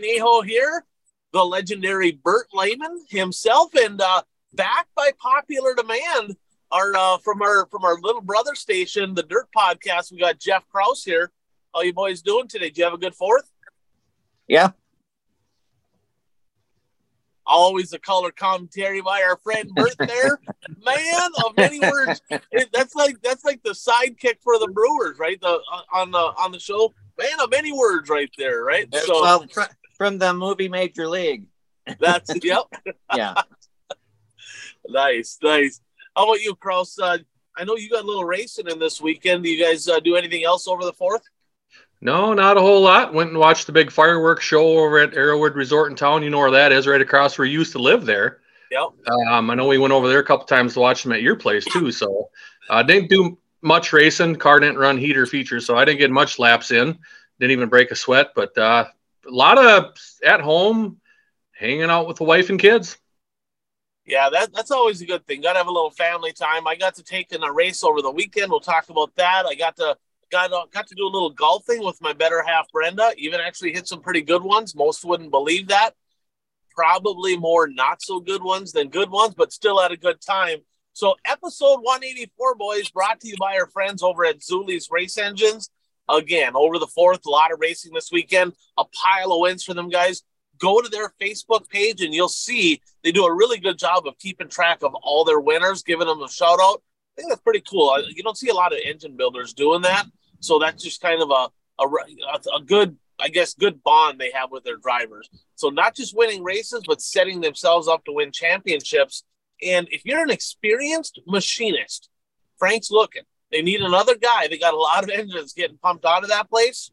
Neho here, the legendary Bert Lehman himself, and uh, back by popular demand, our uh, from our from our little brother station, the Dirt Podcast. We got Jeff Kraus here. How you boys doing today? Do you have a good fourth? Yeah. Always a color commentary by our friend Bert there. Man of many words. That's like that's like the sidekick for the Brewers, right? The on the on the show. Man of many words, right there, right? So well, from the movie Major League. That's yep. yeah. nice, nice. How about you, Kraus? Uh, I know you got a little racing in this weekend. Do you guys uh, do anything else over the fourth? No, not a whole lot. Went and watched the big fireworks show over at Arrowwood Resort in town. You know where that is, right across where you used to live there. Yep. Um, I know we went over there a couple times to watch them at your place too. So I uh, didn't do much racing. Car didn't run heater features, so I didn't get much laps in. Didn't even break a sweat, but uh, a lot of at home, hanging out with the wife and kids. Yeah, that, that's always a good thing. Got to have a little family time. I got to take in a race over the weekend. We'll talk about that. I got to got uh, got to do a little golfing with my better half Brenda. Even actually hit some pretty good ones. Most wouldn't believe that. Probably more not so good ones than good ones, but still had a good time. So episode 184, boys, brought to you by our friends over at Zeuli's Race Engines. Again, over the fourth, a lot of racing this weekend. A pile of wins for them guys. Go to their Facebook page and you'll see they do a really good job of keeping track of all their winners, giving them a shout out. I think that's pretty cool. You don't see a lot of engine builders doing that. So that's just kind of a, a, a good, I guess, good bond they have with their drivers. So not just winning races, but setting themselves up to win championships. And if you're an experienced machinist, Frank's looking. They need another guy. They got a lot of engines getting pumped out of that place.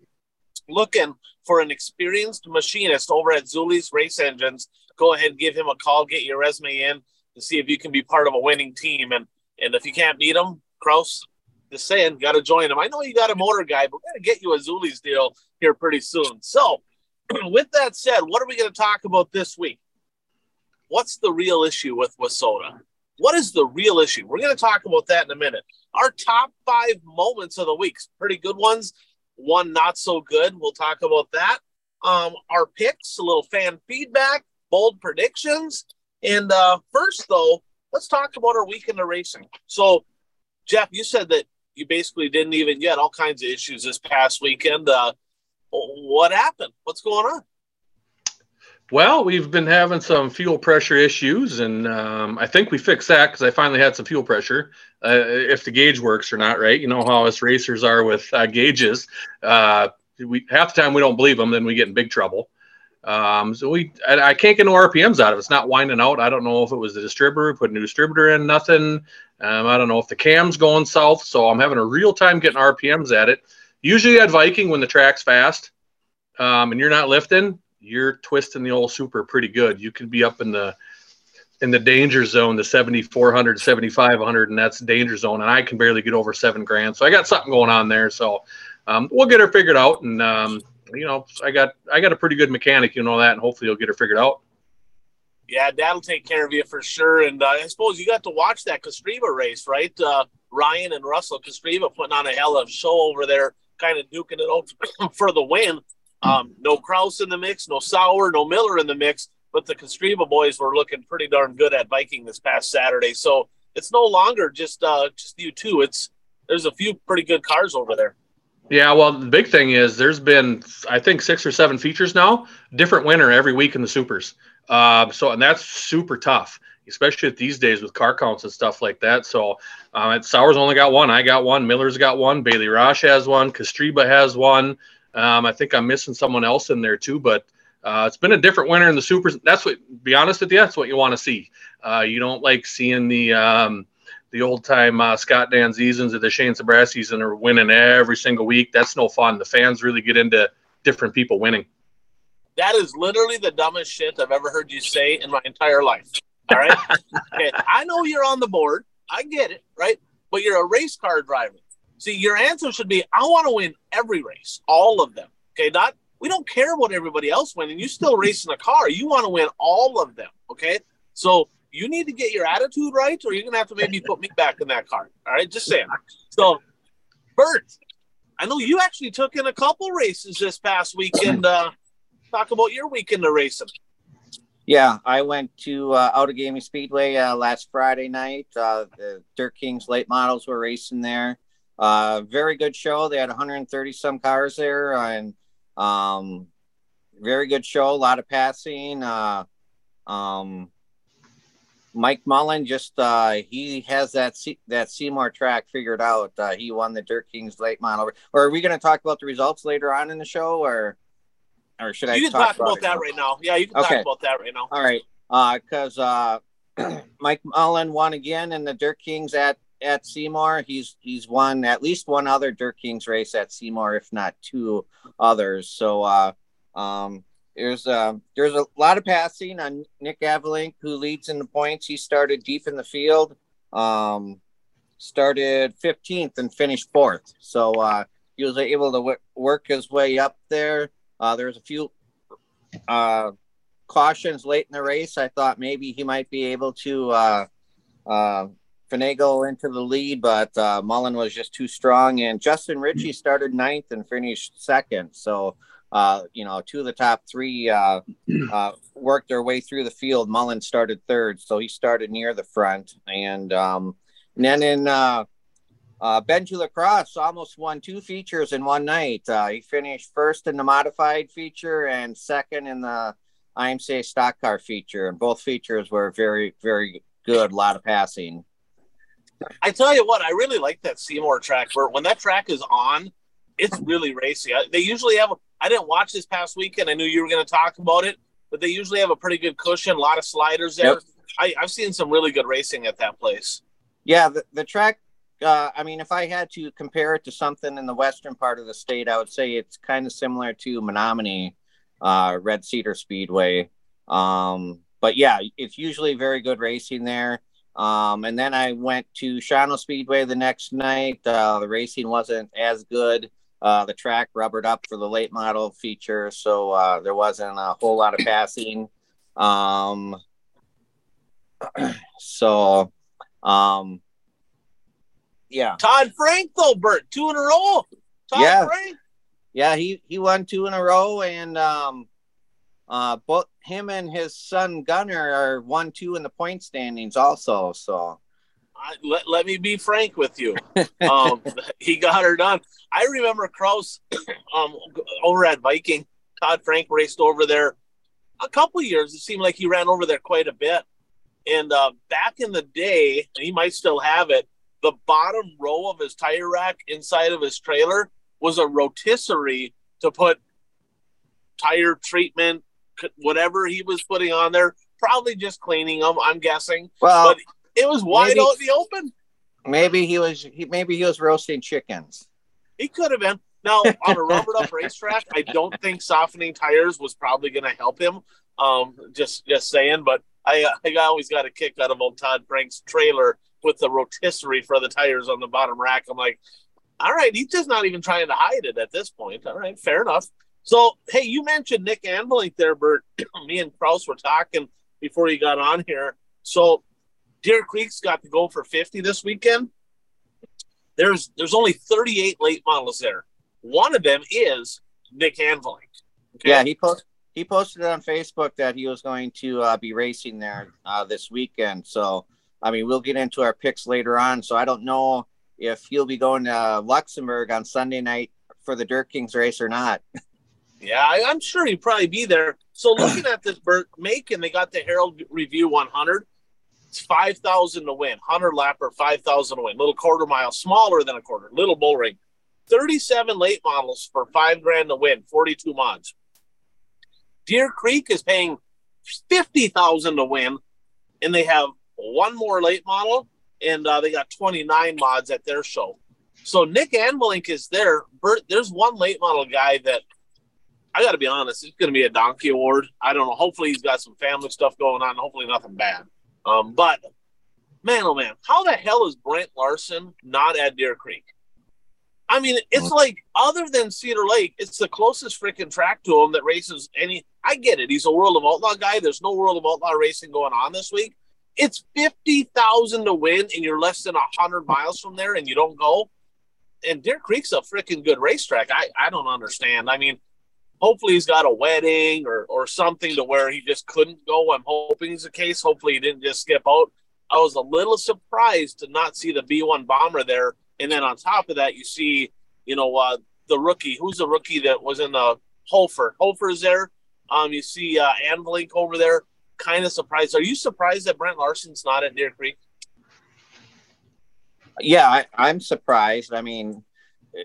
Looking for an experienced machinist over at Zeuli's Race Engines. Go ahead give him a call. Get your resume in to see if you can be part of a winning team. And and if you can't beat them, Kraus, just saying, got to join them. I know you got a motor guy, but we're going to get you a Zeuli's deal here pretty soon. So, with that said, what are we going to talk about this week? What's the real issue with WISSOTA? What is the real issue? We're going to talk about that in a minute. Our top five moments of the week, pretty good ones. One not so good. We'll talk about that. Um, our picks, a little fan feedback, bold predictions. And uh, first, though, let's talk about our weekend of racing. So, Jeff, you said that you basically didn't even get all kinds of issues this past weekend. Uh, what happened? What's going on? Well, we've been having some fuel pressure issues, and um, I think we fixed that because I finally had some fuel pressure. Uh, if the gauge works or not, right? You know how us racers are with uh, gauges. Uh, we half the time we don't believe them, then we get in big trouble. Um, so we, I, I, can't get no RPMs out of it. It's not winding out. I don't know if it was the distributor, put a new distributor in, nothing. Um, I don't know if the cam's going south, so I'm having a real time getting RPMs at it. Usually at Viking, when the track's fast um, and you're not lifting, you're twisting the old super pretty good. You can be up in the in the danger zone, the 7400, 7500, and that's danger zone. And I can barely get over seven grand. So I got something going on there. So um, we'll get her figured out. And, um, you know, I got, I got a pretty good mechanic, you know that, and hopefully you'll get her figured out. Yeah, that'll take care of you for sure. And uh, I suppose you got to watch that Kostreva race, right? Uh, Ryan and Russell Kostreva putting on a hell of a show over there, kind of duking it out for the win. Um, no Kraus in the mix, no Sauer, no Miller in the mix, but the Kostreva boys were looking pretty darn good at Viking this past Saturday. So it's no longer just uh, just you two. It's there's a few pretty good cars over there. Yeah, well, the big thing is there's been I think six or seven features now, different winner every week in the supers. Uh, so, and that's super tough, especially at these days with car counts and stuff like that. So, uh, Sauer's only got one. I got one. Miller's got one. Bailey Roche has one. Kostreva has one. Um, I think I'm missing someone else in there too, but uh, it's been a different winter in the supers. That's what, be honest with you, that's what you want to see. Uh, you don't like seeing the um, the old time uh, Scott Dan Ziesens or the Shane Zabraskis and are winning every single week. That's no fun. The fans really get into different people winning. That is literally the dumbest shit I've ever heard you say in my entire life. All right. okay. I know you're on the board. I get it, right? But you're a race car driver. See, your answer should be I want to win every race, all of them. Okay. Not, we don't care what everybody else wins, and You still racing a car. You want to win all of them. Okay. So you need to get your attitude right, or you're going to have to maybe put me back in that car. All right. Just saying. So, Bert, I know you actually took in a couple races this past weekend. Uh, talk about your weekend of racing. Yeah, I went to uh, Outagamie Speedway uh, last Friday night. Uh, the Dirt Kings late models were racing there. Uh, very good show. They had 130 some cars there, and um, very good show. A lot of passing. Uh, um, Mike Mullen just uh, he has that C- that Seymour track figured out. Uh, he won the Dirt Kings late model. Or are we going to talk about the results later on in the show, or or should I? You can talk, talk, about, that now? right now. Yeah, you can okay. talk about that right now. All right, Uh because uh, uh, Mike Mullen won again in the Dirt Kings at at Seymour. He's he's won at least one other Dirt Kings race at Seymour, if not two others. So uh, um, there's uh, there's a lot of passing on Nick Anvelink, who leads in the points. He started deep in the field, um, started 15th and finished fourth. So uh, he was able to w- work his way up there. Uh, there's a few uh, cautions late in the race. I thought maybe he might be able to uh, uh, finagle into the lead, but uh, Mullen was just too strong. And Justin Ritchie started ninth and finished second. So uh, you know, two of the top three uh, uh, worked their way through the field. Mullen started third, so he started near the front. And, um, and then in uh, uh, Benji Lacrosse almost won two features in one night. Uh, he finished first in the modified feature and second in the IMCA stock car feature. And both features were very, very good. A lot of passing. I tell you what, I really like that Seymour track. Where when that track is on, it's really racy. They usually have. I didn't watch this past weekend. I knew you were going to talk about it, but they usually have a pretty good cushion, a lot of sliders there. Yep. I, have seen some really good racing at that place. Yeah, the, the track. Uh, I mean, if I had to compare it to something in the western part of the state, I would say it's kind of similar to Menomonie uh, Red Cedar Speedway. Um, but yeah, it's usually very good racing there. Um, and then I went to Shawano Speedway the next night. Uh, the racing wasn't as good. Uh, the track rubbered up for the late model feature, so uh, there wasn't a whole lot of passing. Um, so, um, yeah. Todd Frank though, Bert, two in a row. Todd yeah. Frank. Yeah, he he won two in a row, and um, uh, both him and his son Gunner are one two in the point standings also. So I, let, let me be frank with you. Um, he got her done. I remember Kraus um, over at Viking. Todd Frank raced over there a couple years. It seemed like he ran over there quite a bit. And uh, back in the day, he might still have it. The bottom row of his tire rack inside of his trailer was a rotisserie to put tire treatment, whatever he was putting on there. Probably just cleaning them, I'm guessing. Well, but it was wide maybe, out in the open. Maybe he was. He, maybe he was roasting chickens. He could have been. Now on a rubbered up racetrack, I don't think softening tires was probably going to help him. Um, just just saying, but I I always got a kick out of old Todd Frank's trailer with the rotisserie for the tires on the bottom rack. I'm like, all right, he's just not even trying to hide it at this point. All right, fair enough. So, hey, you mentioned Nick Anvelink there, Bert. Me and Kraus were talking before you got on here. So, Deer Creek's got to go for 50 this weekend. There's there's only 38 late models there. One of them is Nick Anvelink. Okay? Yeah, he post he posted on Facebook that he was going to uh, be racing there uh, this weekend. So, I mean, we'll get into our picks later on. So, I don't know if he'll be going to Luxemburg on Sunday night for the Dirt Kings race or not. Yeah, I, am sure he'd probably be there. So, looking at this Bert Macon, they got the Herald Review 100. It's 5,000 to win. 100 lapper, 5,000 to win. Little quarter mile, smaller than a quarter. Little bull ring. 37 late models for five grand to win, 42 mods. Deer Creek is paying 50,000 to win, and they have one more late model, and uh, they got 29 mods at their show. So Nick Anvelink is there. Bert, there's one late model guy that I got to be honest, it's going to be a donkey award. I don't know. Hopefully, he's got some family stuff going on. Hopefully, nothing bad. Um, but man, oh man, how the hell is Brent Larson not at Deer Creek? I mean, it's like other than Cedar Lake, it's the closest freaking track to him that races any. I get it; he's a World of Outlaw guy. There's no World of Outlaw racing going on this week. It's fifty thousand to win, and you're less than hundred miles from there, and you don't go. And Deer Creek's a freaking good racetrack. I I don't understand. I mean, hopefully he's got a wedding or, or something to where he just couldn't go. I'm hoping is the case. Hopefully he didn't just skip out. I was a little surprised to not see the B1 bomber there. And then on top of that, you see, you know, uh, the rookie. Who's the rookie that was in the Hofer? Hofer's there. Um, you see uh, Anvelink over there. Kind of surprised. Are you surprised that Brent Larson's not at Deer Creek? Yeah, I, I'm surprised. I mean,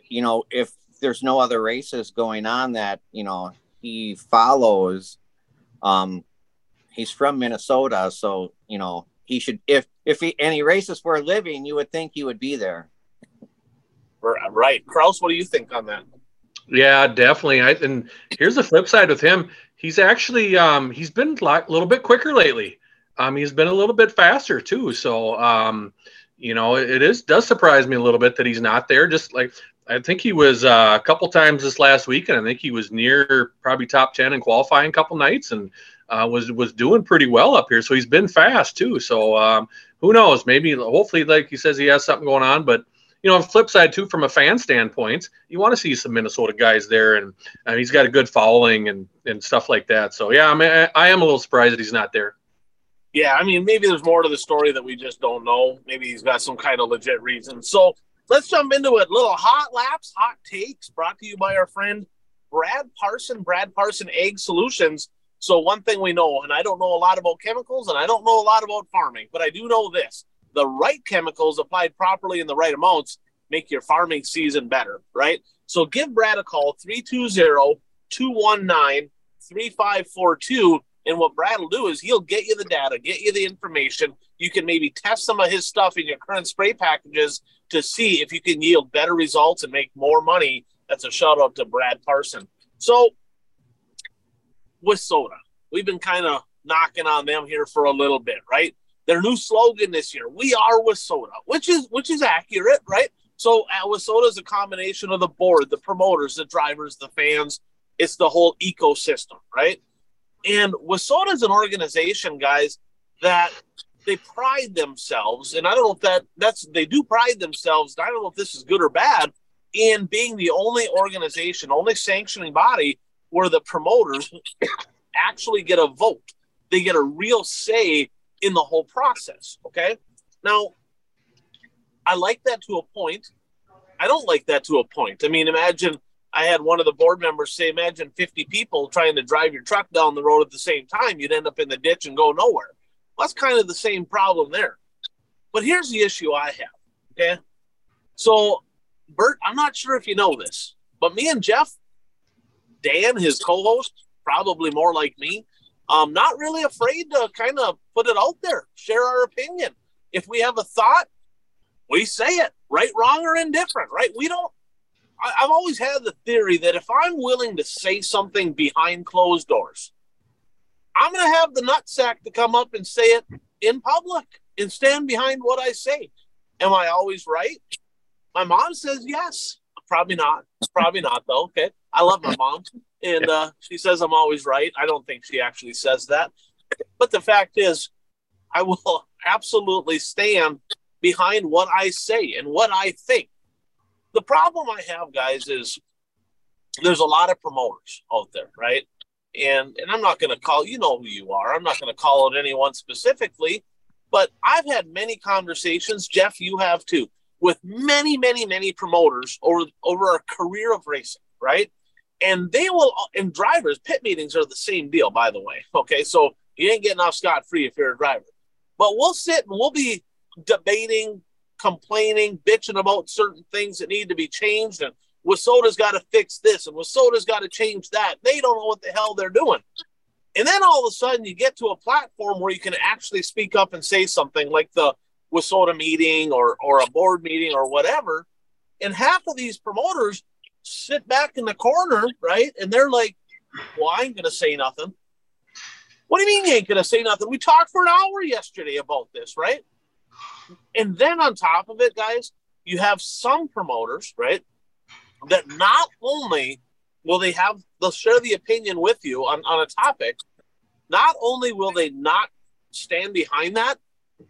you know, if there's no other races going on that you know he follows, um, he's from Minnesota, so you know he should if if he and he races for a living, you would think he would be there. Right, Kraus. What do you think on that? Yeah, definitely. I, and here's the flip side with him. He's actually um, he's been a little bit quicker lately. Um, he's been a little bit faster too. So um, you know, it is does surprise me a little bit that he's not there. Just like I think he was uh, a couple times this last week, and I think he was near probably top ten in qualifying a couple nights, and uh, was was doing pretty well up here. So he's been fast too. So um, who knows? Maybe hopefully, like he says, he has something going on. But you know, on the flip side too, from a fan standpoint, you want to see some Minnesota guys there, and uh, he's got a good following and and stuff like that. So yeah, I mean, I, I am a little surprised that he's not there. Yeah, I mean, maybe there's more to the story that we just don't know. Maybe he's got some kind of legit reason. So let's jump into it. Little hot laps, hot takes brought to you by our friend Brad Parson, Brad Parson Ag Solutions. So, one thing we know, and I don't know a lot about chemicals and I don't know a lot about farming, but I do know this the right chemicals applied properly in the right amounts make your farming season better, right? So, give Brad a call 320 219 3542. And what Brad will do is he'll get you the data, get you the information. You can maybe test some of his stuff in your current spray packages to see if you can yield better results and make more money. That's a shout out to Brad Parson. So, WISSOTA, we've been kind of knocking on them here for a little bit, right? Their new slogan this year, "We are WISSOTA," which is which is accurate, right? So, uh, WISSOTA is a combination of the board, the promoters, the drivers, the fans. It's the whole ecosystem, right? And WISSOTA is an organization, guys, that they pride themselves, and I don't know if that that's they do pride themselves. I don't know if this is good or bad in being the only organization, only sanctioning body where the promoters actually get a vote. They get a real say in the whole process. Okay. Now, I like that to a point. I don't like that to a point. I mean, imagine I had one of the board members say, imagine 50 people trying to drive your truck down the road at the same time. You'd end up in the ditch and go nowhere that's kind of the same problem there. But here's the issue I have. Okay. So, Bert, I'm not sure if you know this, but me and Jeff, Dan, his co host, probably more like me, um, not really afraid to kind of put it out there, share our opinion. If we have a thought, we say it, right, wrong, or indifferent, right? We don't. I, I've always had the theory that if I'm willing to say something behind closed doors, I'm going to have the nutsack to come up and say it in public and stand behind what I say. Am I always right? My mom says yes. Probably not. Probably not, though. Okay. I love my mom. And uh, she says I'm always right. I don't think she actually says that. But the fact is, I will absolutely stand behind what I say and what I think. The problem I have, guys, is there's a lot of promoters out there, right? And and I'm not going to call you know who you are. I'm not going to call out anyone specifically, but I've had many conversations. Jeff, you have too, with many, many, many promoters over over a career of racing, right? And they will and drivers pit meetings are the same deal, by the way. Okay, so you ain't getting off scot free if you're a driver. But we'll sit and we'll be debating, complaining, bitching about certain things that need to be changed and WISSOTA's got to fix this and WISSOTA's got to change that. They don't know what the hell they're doing. And then all of a sudden you get to a platform where you can actually speak up and say something like the WISSOTA meeting or, or a board meeting or whatever. And half of these promoters sit back in the corner, right? And they're like, well, I ain't going to say nothing. What do you mean you ain't going to say nothing? We talked for an hour yesterday about this, right? And then on top of it, guys, you have some promoters, right? That not only will they have they'll share the opinion with you on, on a topic, not only will they not stand behind that,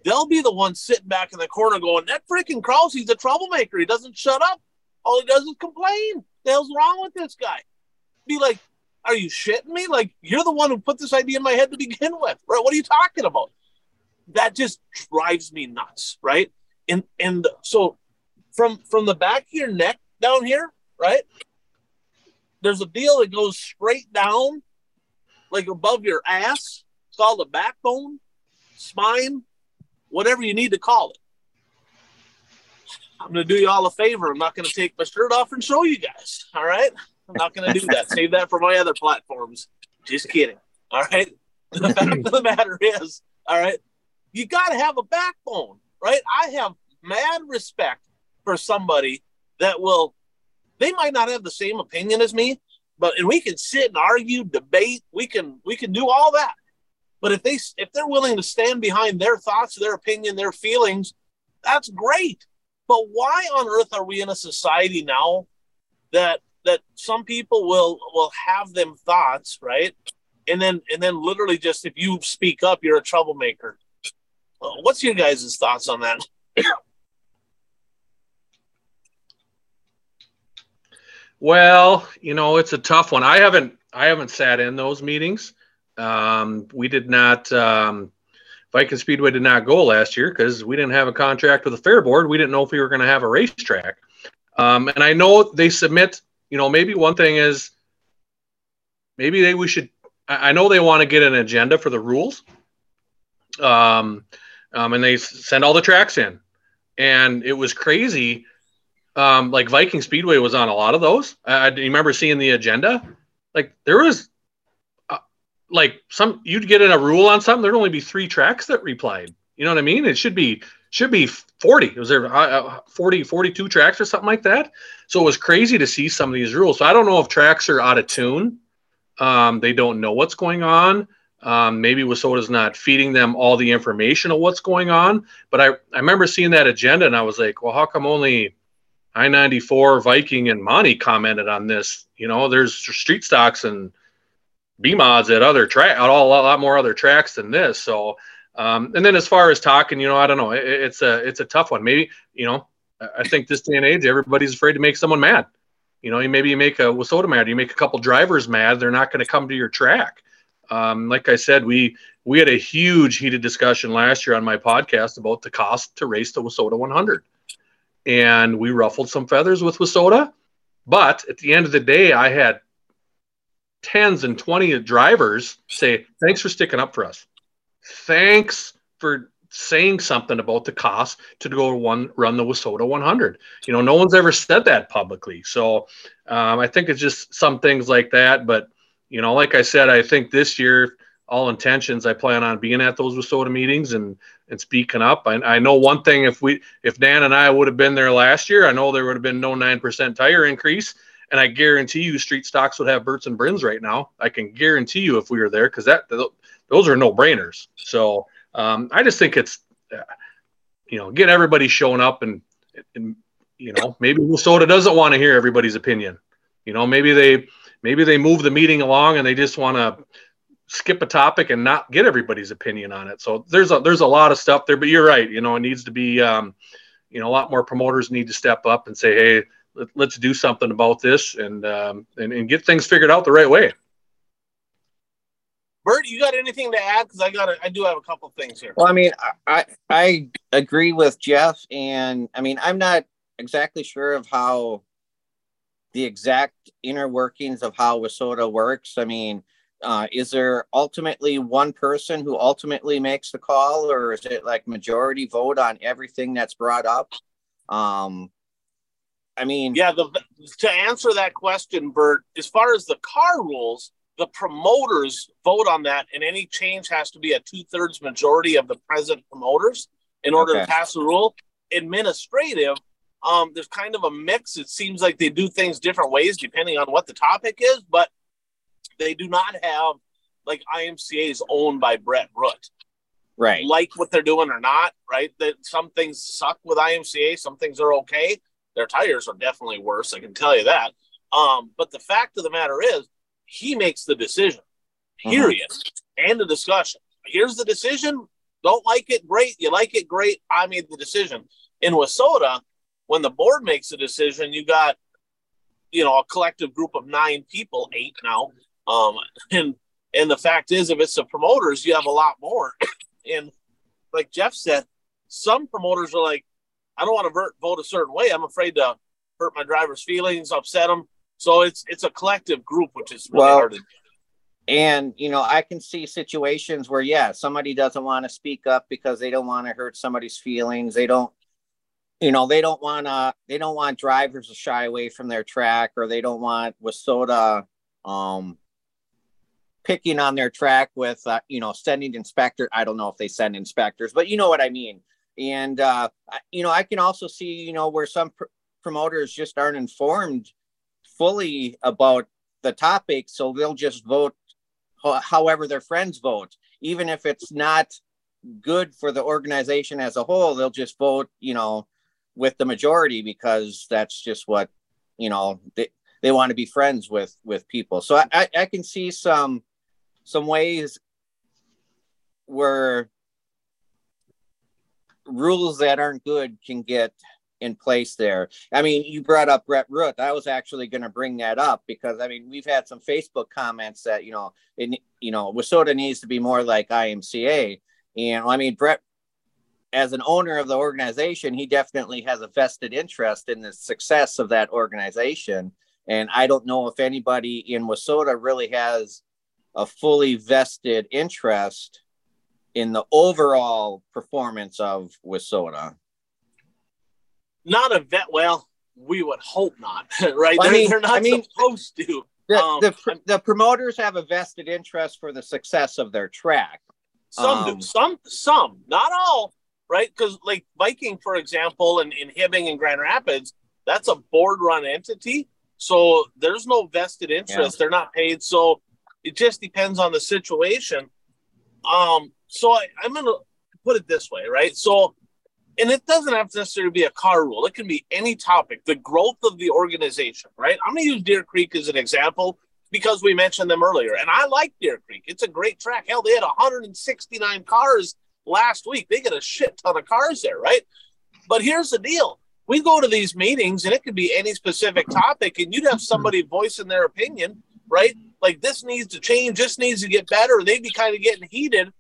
they'll be the ones sitting back in the corner going, That freaking Kraus, he's a troublemaker. He doesn't shut up. All he does is complain. The hell's wrong with this guy? Be like, Are you shitting me? Like you're the one who put this idea in my head to begin with, right? What are you talking about? That just drives me nuts, right? And and so from from the back of your neck down here, right? There's a deal that goes straight down, like above your ass. It's called the backbone, spine, whatever you need to call it. I'm going to do you all a favor. I'm not going to take my shirt off and show you guys. All right. I'm not going to do that. Save that for my other platforms. Just kidding. All right. The fact of the matter is, all right, you got to have a backbone, right? I have mad respect for somebody that will, they might not have the same opinion as me, but, and we can sit and argue, debate, we can, we can do all that. But if they, if they're willing to stand behind their thoughts, their opinion, their feelings, that's great. But why on earth are we in a society now that that some people will will have them thoughts, right? And then and then literally just if you speak up, you're a troublemaker. What's your guys' thoughts on that? Well, you know, it's a tough one. I haven't I haven't sat in those meetings. Um, we did not um, Viking Speedway did not go last year because we didn't have a contract with the fair board. We didn't know if we were going to have a racetrack. Um, and I know they submit you know, maybe one thing is maybe they we should. I know they want to get an agenda for the rules, um, um, and they send all the tracks in, and it was crazy. Um, like Viking Speedway was on a lot of those. I, I remember seeing the agenda. Like there was, uh, like some you'd get in a rule on something. There'd only be three tracks that replied. You know what I mean? It should be should be 40. Was there uh, 40, 42 tracks or something like that? So it was crazy to see some of these rules. So I don't know if tracks are out of tune. Um, they don't know what's going on. Um, maybe WISSOTA's not feeding them all the information of what's going on. But I, I remember seeing that agenda and I was like, well, how come only I 94, Viking, and Monty commented on this? You know, there's street stocks and B mods at other track, at all, a lot more other tracks than this. So um, and then as far as talking, you know, I don't know. It, it's a it's a tough one. Maybe you know, I think this day and age, everybody's afraid to make someone mad. You know, maybe you make a WISSOTA mad. You make a couple drivers mad. They're not going to come to your track. Um, like I said, we we had a huge heated discussion last year on my podcast about the cost to race the WISSOTA 100, and we ruffled some feathers with WISSOTA. But at the end of the day, I had tens and twenty drivers say, "Thanks for sticking up for us." thanks for saying something about the cost to go one run the WISSOTA 100. You know, no one's ever said that publicly. So um, I think it's just some things like that. But you know, like I said, I think this year, all intentions, I plan on being at those WISSOTA meetings and and speaking up. I, I know one thing: if we, if Dan and I would have been there last year, I know there would have been no nine percent tire increase. And I guarantee you, street stocks would have Berts and Brinns right now. I can guarantee you if we were there because that those are no brainers. So um, I just think it's, uh, you know, get everybody showing up and, and you know, maybe WISSOTA doesn't want to hear everybody's opinion. You know, maybe they maybe they move the meeting along and they just want to skip a topic and not get everybody's opinion on it. So there's a there's a lot of stuff there, but you're right. You know, it needs to be, um, you know, a lot more promoters need to step up and say, hey, let, us do something about this and, um, and and get things figured out the right way. Bert, you got anything to add? Because I got, a, I do have a couple things here. Well, I mean, I I agree with Jeff, and I mean, I'm not exactly sure of how the exact inner workings of how WISSOTA works. I mean, uh, is there ultimately one person who ultimately makes the call, or is it like majority vote on everything that's brought up? Um, I mean, yeah. The, to answer that question, Bert, as far as the car rules, the promoters vote on that, and any change has to be a two thirds majority of the present promoters in order okay. to pass the rule. Administrative, um, there's kind of a mix. It seems like they do things different ways depending on what the topic is, but they do not have like IMCA is owned by Brett Root. Right. Like what they're doing or not, right? That some things suck with IMCA, some things are okay. Their tires are definitely worse, I can tell you that. Um, but the fact of the matter is, he makes the decision. Mm-hmm. Period. Mm-hmm. End of discussion. Here's the decision. Don't like it, great. You like it, great. I made the decision. In WISSOTA, when the board makes a decision, you got, you know, a collective group of nine people, eight now, Um, and and the fact is, if it's the promoters, you have a lot more. and like Jeff said, some promoters are like, I don't want to vote, vote a certain way. I'm afraid to hurt my driver's feelings, upset them. So it's it's a collective group, which is really well, hard to do. And you know, I can see situations where yeah, somebody doesn't want to speak up because they don't want to hurt somebody's feelings. They don't you know they don't want to they don't want drivers to shy away from their track or they don't want WISSOTA um picking on their track with uh, you know sending inspector i don't know if they send inspectors but you know what i mean. And uh you know i can also see you know where some pr- promoters just aren't informed fully about the topic so they'll just vote ho- however their friends vote. Even if it's not good for the organization as a whole they'll just vote you know with the majority because that's just what you know they, they want to be friends with with people. So I, I can see some some ways where rules that aren't good can get in place there. I mean, you brought up Brett Root. I was actually going to bring that up because I mean, we've had some Facebook comments that you know, it, you know, WISSOTA needs to be more like IMCA. And I mean, Brett as an owner of the organization, he definitely has a vested interest in the success of that organization. And I don't know if anybody in WISSOTA really has a fully vested interest in the overall performance of WISSOTA. Not a vet. Well, we would hope not, right? I mean, they're, not I mean, supposed to. The, um, the, the promoters have a vested interest for the success of their track. Some um, do, some, some, not all right? Because like Viking, for example, and in, in Hibbing and Grand Rapids, that's a board run entity. So there's no vested interest. Yeah. They're not paid. So it just depends on the situation. Um, so I, I'm gonna put it this way, right? So and it doesn't have to necessarily be a car rule. It can be any topic, the growth of the organization, right? I'm to use Deer Creek as an example because we mentioned them earlier. And I like Deer Creek. It's a great track. Hell, they had 169 cars last week. They get a shit ton of cars there, right? But here's the deal. We go to these meetings and it could be any specific topic, and you'd have somebody voicing their opinion, right? Like this needs to change, this needs to get better. They'd be kind of getting heated,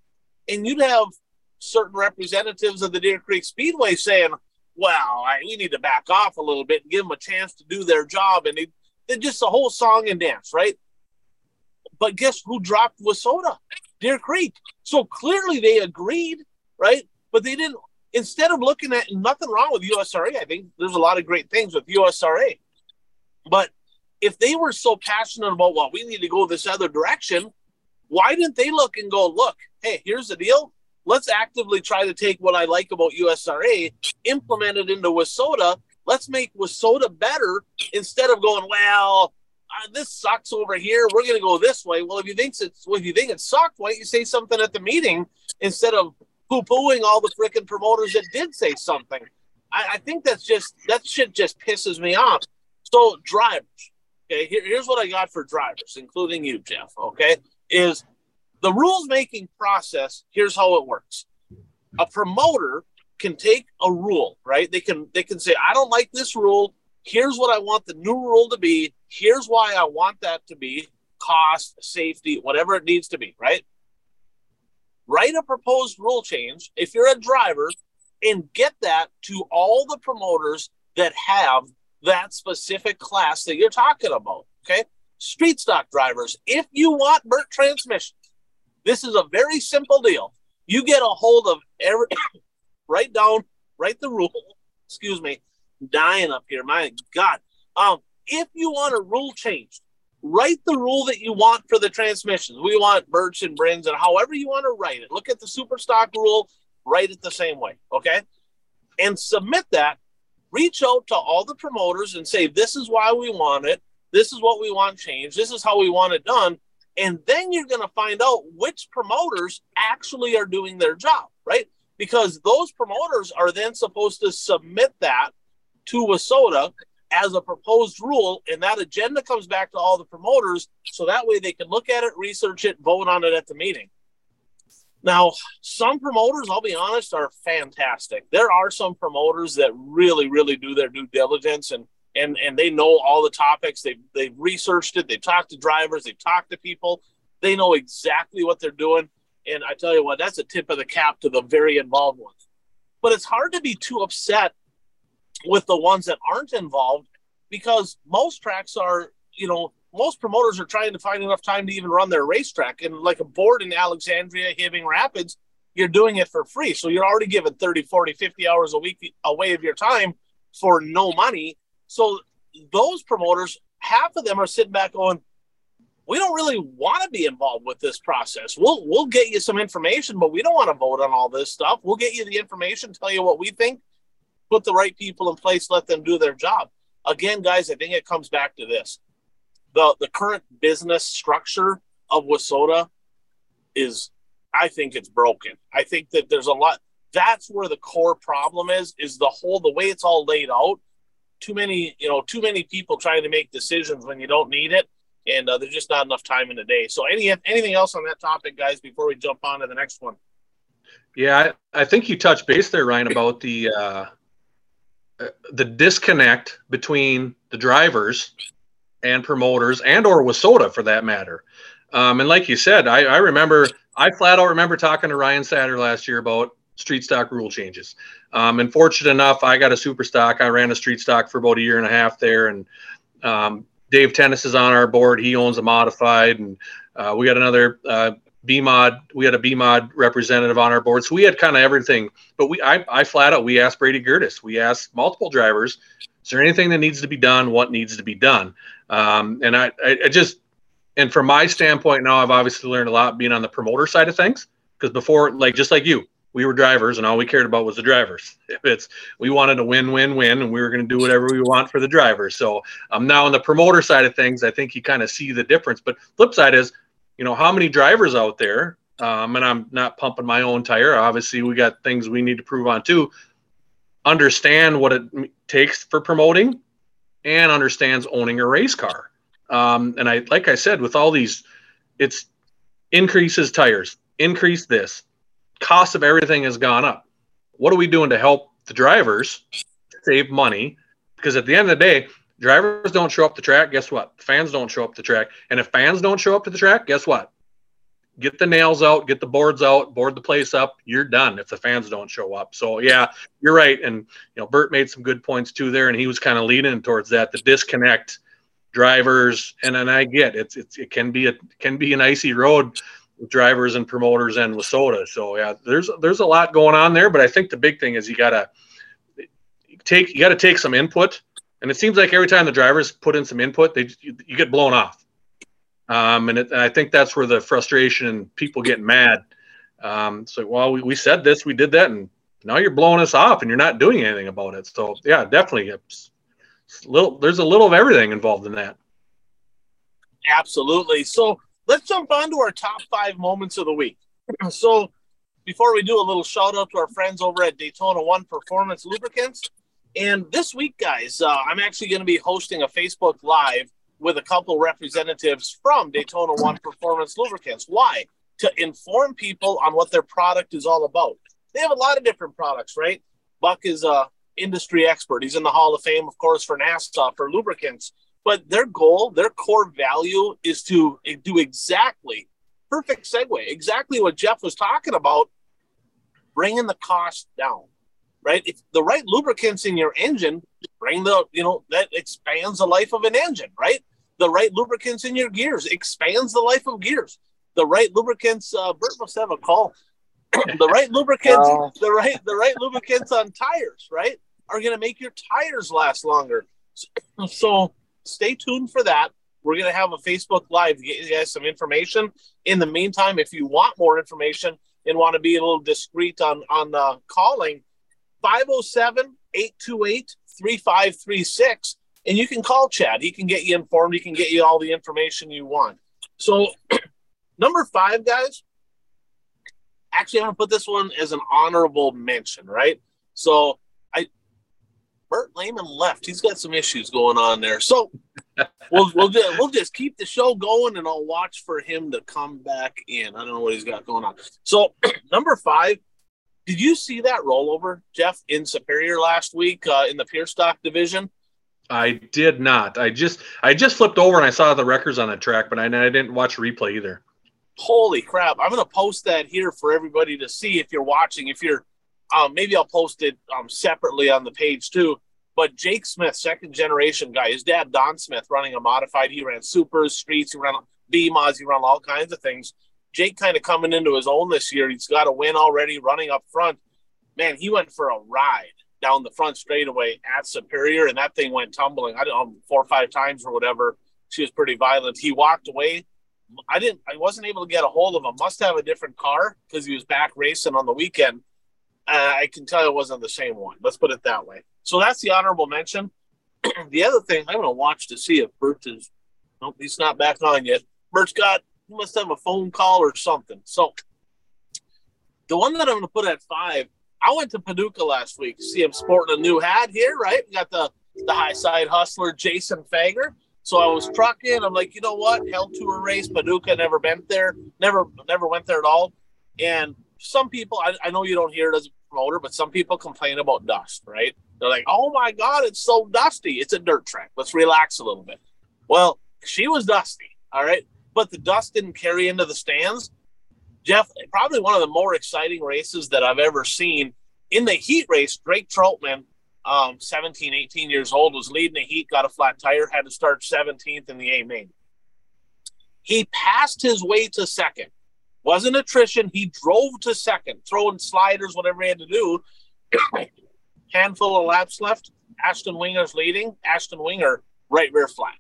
and you'd have certain representatives of the Deer Creek Speedway saying, "Well, I, we need to back off a little bit and give them a chance to do their job," and they, just a whole song and dance, right? But guess who dropped WISSOTA? Deer Creek. So clearly they agreed, right? But they didn't. Instead of looking at nothing wrong with USRA, I think there's a lot of great things with USRA. But if they were so passionate about, well, we need to go this other direction, why didn't they look and go, look, hey, here's the deal. Let's actively try to take what I like about USRA, implement it into WISSOTA Let's make WISSOTA better instead of going, well, uh, this sucks over here. We're going to go this way. Well, if you think it's well, if you think it sucked, why don't you say something at the meeting instead of poo pooing all the freaking promoters that did say something? I, I, think that's just that shit just pisses me off. So drivers, okay, here, here's what I got for drivers, including you, Jeff. Okay, is the rules making process. Here's how it works. A promoter can take a rule, right? They can they can say, I don't like this rule here's what I want the new rule to be. Here's why I want that to be cost, safety, whatever it needs to be, right? Write a proposed rule change if you're a driver and get that to all the promoters that have that specific class that you're talking about. Okay. Street stock drivers, if you want Bert transmissions, this is a very simple deal. You get a hold of every, write down, write the rule, excuse me, dying up here. My God. Um, if you want a rule change, write the rule that you want for the transmissions. We want Berts and Brinns and however you want to write it. Look at the super stock rule, write it the same way. Okay. And submit that. Reach out to all the promoters and say, this is why we want it. This is what we want changed. This is how we want it done. And then you're going to find out which promoters actually are doing their job, right? Because those promoters are then supposed to submit that to WISSOTA as a proposed rule, and that agenda comes back to all the promoters, so that way they can look at it, research it, vote on it at the meeting. Now, some promoters, I'll be honest, are fantastic. There are some promoters that really, really do their due diligence and and and they know all the topics. They've they've researched it. They've talked to drivers. They've talked to people. They know exactly what they're doing. And I tell you what, that's a tip of the cap to the very involved ones. But it's hard to be too upset with the ones that aren't involved because most tracks are, you know, most promoters are trying to find enough time to even run their racetrack. And like a board in Alexandria, Hibbing Rapids, you're doing it for free. So you're already giving 30, 40, 50 hours a week away of your time for no money. So those promoters, half of them are sitting back going, we don't really want to be involved with this process. We'll we'll get you some information, but we don't want to vote on all this stuff. We'll get you the information, tell you what we think, put the right people in place, let them do their job. Again, guys, I think it comes back to this. The the current business structure of WISSOTA is I think it's broken. I think that there's a lot that's where the core problem is is the whole the way it's all laid out. Too many, you know, too many people trying to make decisions when you don't need it and uh, there's just not enough time in the day. So, any anything else on that topic, guys, before we jump on to the next one? Yeah, I, I think you touched base there, Ryan, about the uh, uh, the disconnect between the drivers and promoters, and or WISSOTA for that matter. Um, and like you said, I, I remember, I flat out remember talking to Ryan Satter last year about street stock rule changes. Um, and fortunate enough, I got a super stock. I ran a street stock for about a year and a half there, and um, Dave Tennis is on our board. He owns a modified, and uh, we got another uh, BMod. We had a BMod representative on our board, so we had kind of everything. But we, I, I flat out, we asked Brady Gertis. We asked multiple drivers, is there anything that needs to be done? What needs to be done? Um, and I, I, I just, and from my standpoint now, I've obviously learned a lot being on the promoter side of things. Because before, like just like you, we were drivers and all we cared about was the drivers. If it's we wanted to win, win, win, and we were going to do whatever we want for the drivers. So um, now on the promoter side of things, I think you kind of see the difference. But flip side is, you know, how many drivers out there? Um, and I'm not pumping my own tire. Obviously, we got things we need to prove on too. Understand what it takes for promoting, and understands owning a race car. Um, and I, like I said, with all these, it's increases tires, increase this, cost of everything has gone up. What are we doing to help the drivers save money? Because at the end of the day, drivers don't show up the track. Guess what? Fans don't show up the track. And if fans don't show up to the track, guess what? Get the nails out, get the boards out, board the place up. You're done if the fans don't show up. So yeah, you're right. And you know, Bert made some good points too there, and he was kind of leading towards that. The disconnect drivers, and and I get it's, it's it can be a can be an icy road with drivers and promoters and WISSOTA. So yeah, there's there's a lot going on there, but I think the big thing is you gotta take you got to take some input, and it seems like every time the drivers put in some input, they you get blown off. Um, and, it, and, I think that's where the frustration and people get mad. Um, so well, we, we said this, we did that, and now you're blowing us off, and you're not doing anything about it. So yeah, definitely, it's, it's little there's a little of everything involved in that. Absolutely. So let's jump on to our top five moments of the week. So, before we do a little shout out to our friends over at Daytona One Performance Lubricants. And this week, guys, uh, I'm actually going to be hosting a Facebook Live with a couple representatives from Daytona One Performance Lubricants. Why? To inform people on what their product is all about. They have a lot of different products, right? Buck is a industry expert. He's in the Hall of Fame, of course, for NASA for lubricants. But their goal, their core value is to do exactly perfect segue, exactly what Jeff was talking about, bringing the cost down. Right? If the right lubricants in your engine bring the, you know, that expands the life of an engine, right? The right lubricants in your gears expands the life of gears. The right lubricants, uh, Bert must have a call. the right lubricants, the right, the right lubricants on tires, right, are going to make your tires last longer. So, so stay tuned for that. We're going to have a Facebook Live to get you guys some information. In the meantime, if you want more information and want to be a little discreet on, on uh, calling, 507 828 3536. And you can call Chad. He can get you informed. He can get you all the information you want. So, number five, guys, actually, I'm going to put this one as an honorable mention, right? So, I, Bert Lehman left. He's got some issues going on there. So we'll we'll just, we'll just keep the show going, and I'll watch for him to come back in. I don't know what he's got going on. So number five, did you see that rollover, Jeff, in Superior last week uh, in the Pure Stock division? I did not. I just I just flipped over and I saw the records on the track, but I, I didn't watch replay either. Holy crap! I'm gonna post that here for everybody to see if you're watching. If you're, um, maybe I'll post it um, separately on the page too. But Jake Smith, second generation guy, his dad Don Smith, running a modified. He ran supers, streets, he ran BMOS, he ran all kinds of things. Jake kind of coming into his own this year. He's got a win already, running up front. Man, he went for a ride down the front straightaway at Superior, and that thing went tumbling. I don't know four or five times or whatever. She was pretty violent. He walked away. I didn't. I wasn't able to get a hold of him. Must have a different car because he was back racing on the weekend. Uh, I can tell it wasn't the same one. Let's put it that way. So that's the honorable mention. the other thing I'm going to watch to see if Bert is. Nope, he's not back on yet. Bert's got. He must have a phone call or something. So the one that I'm going to put at five I went to Paducah last week. See him sporting a new hat here, right? We got the the high side hustler Jason Feger. So I was trucking. I'm like, you know what? Hell tour race, Paducah. Never been there. Never never went there at all. And some people, I, I know you don't hear it as a promoter, but some people complain about dust, right? They're like, oh my god, it's so dusty. It's a dirt track. Let's relax a little bit. Well, she was dusty, all right, but the dust didn't carry into the stands. Jeff, probably one of the more exciting races that I've ever seen. In the heat race, Drake Troutman, um, 17, 18 years old, was leading the heat, got a flat tire, had to start 17th in the A main. He passed his way to second. Wasn't attrition. He drove to second, throwing sliders, whatever he had to do. Handful of laps left. Ashton Winger's leading. Ashton Winger, right rear flat.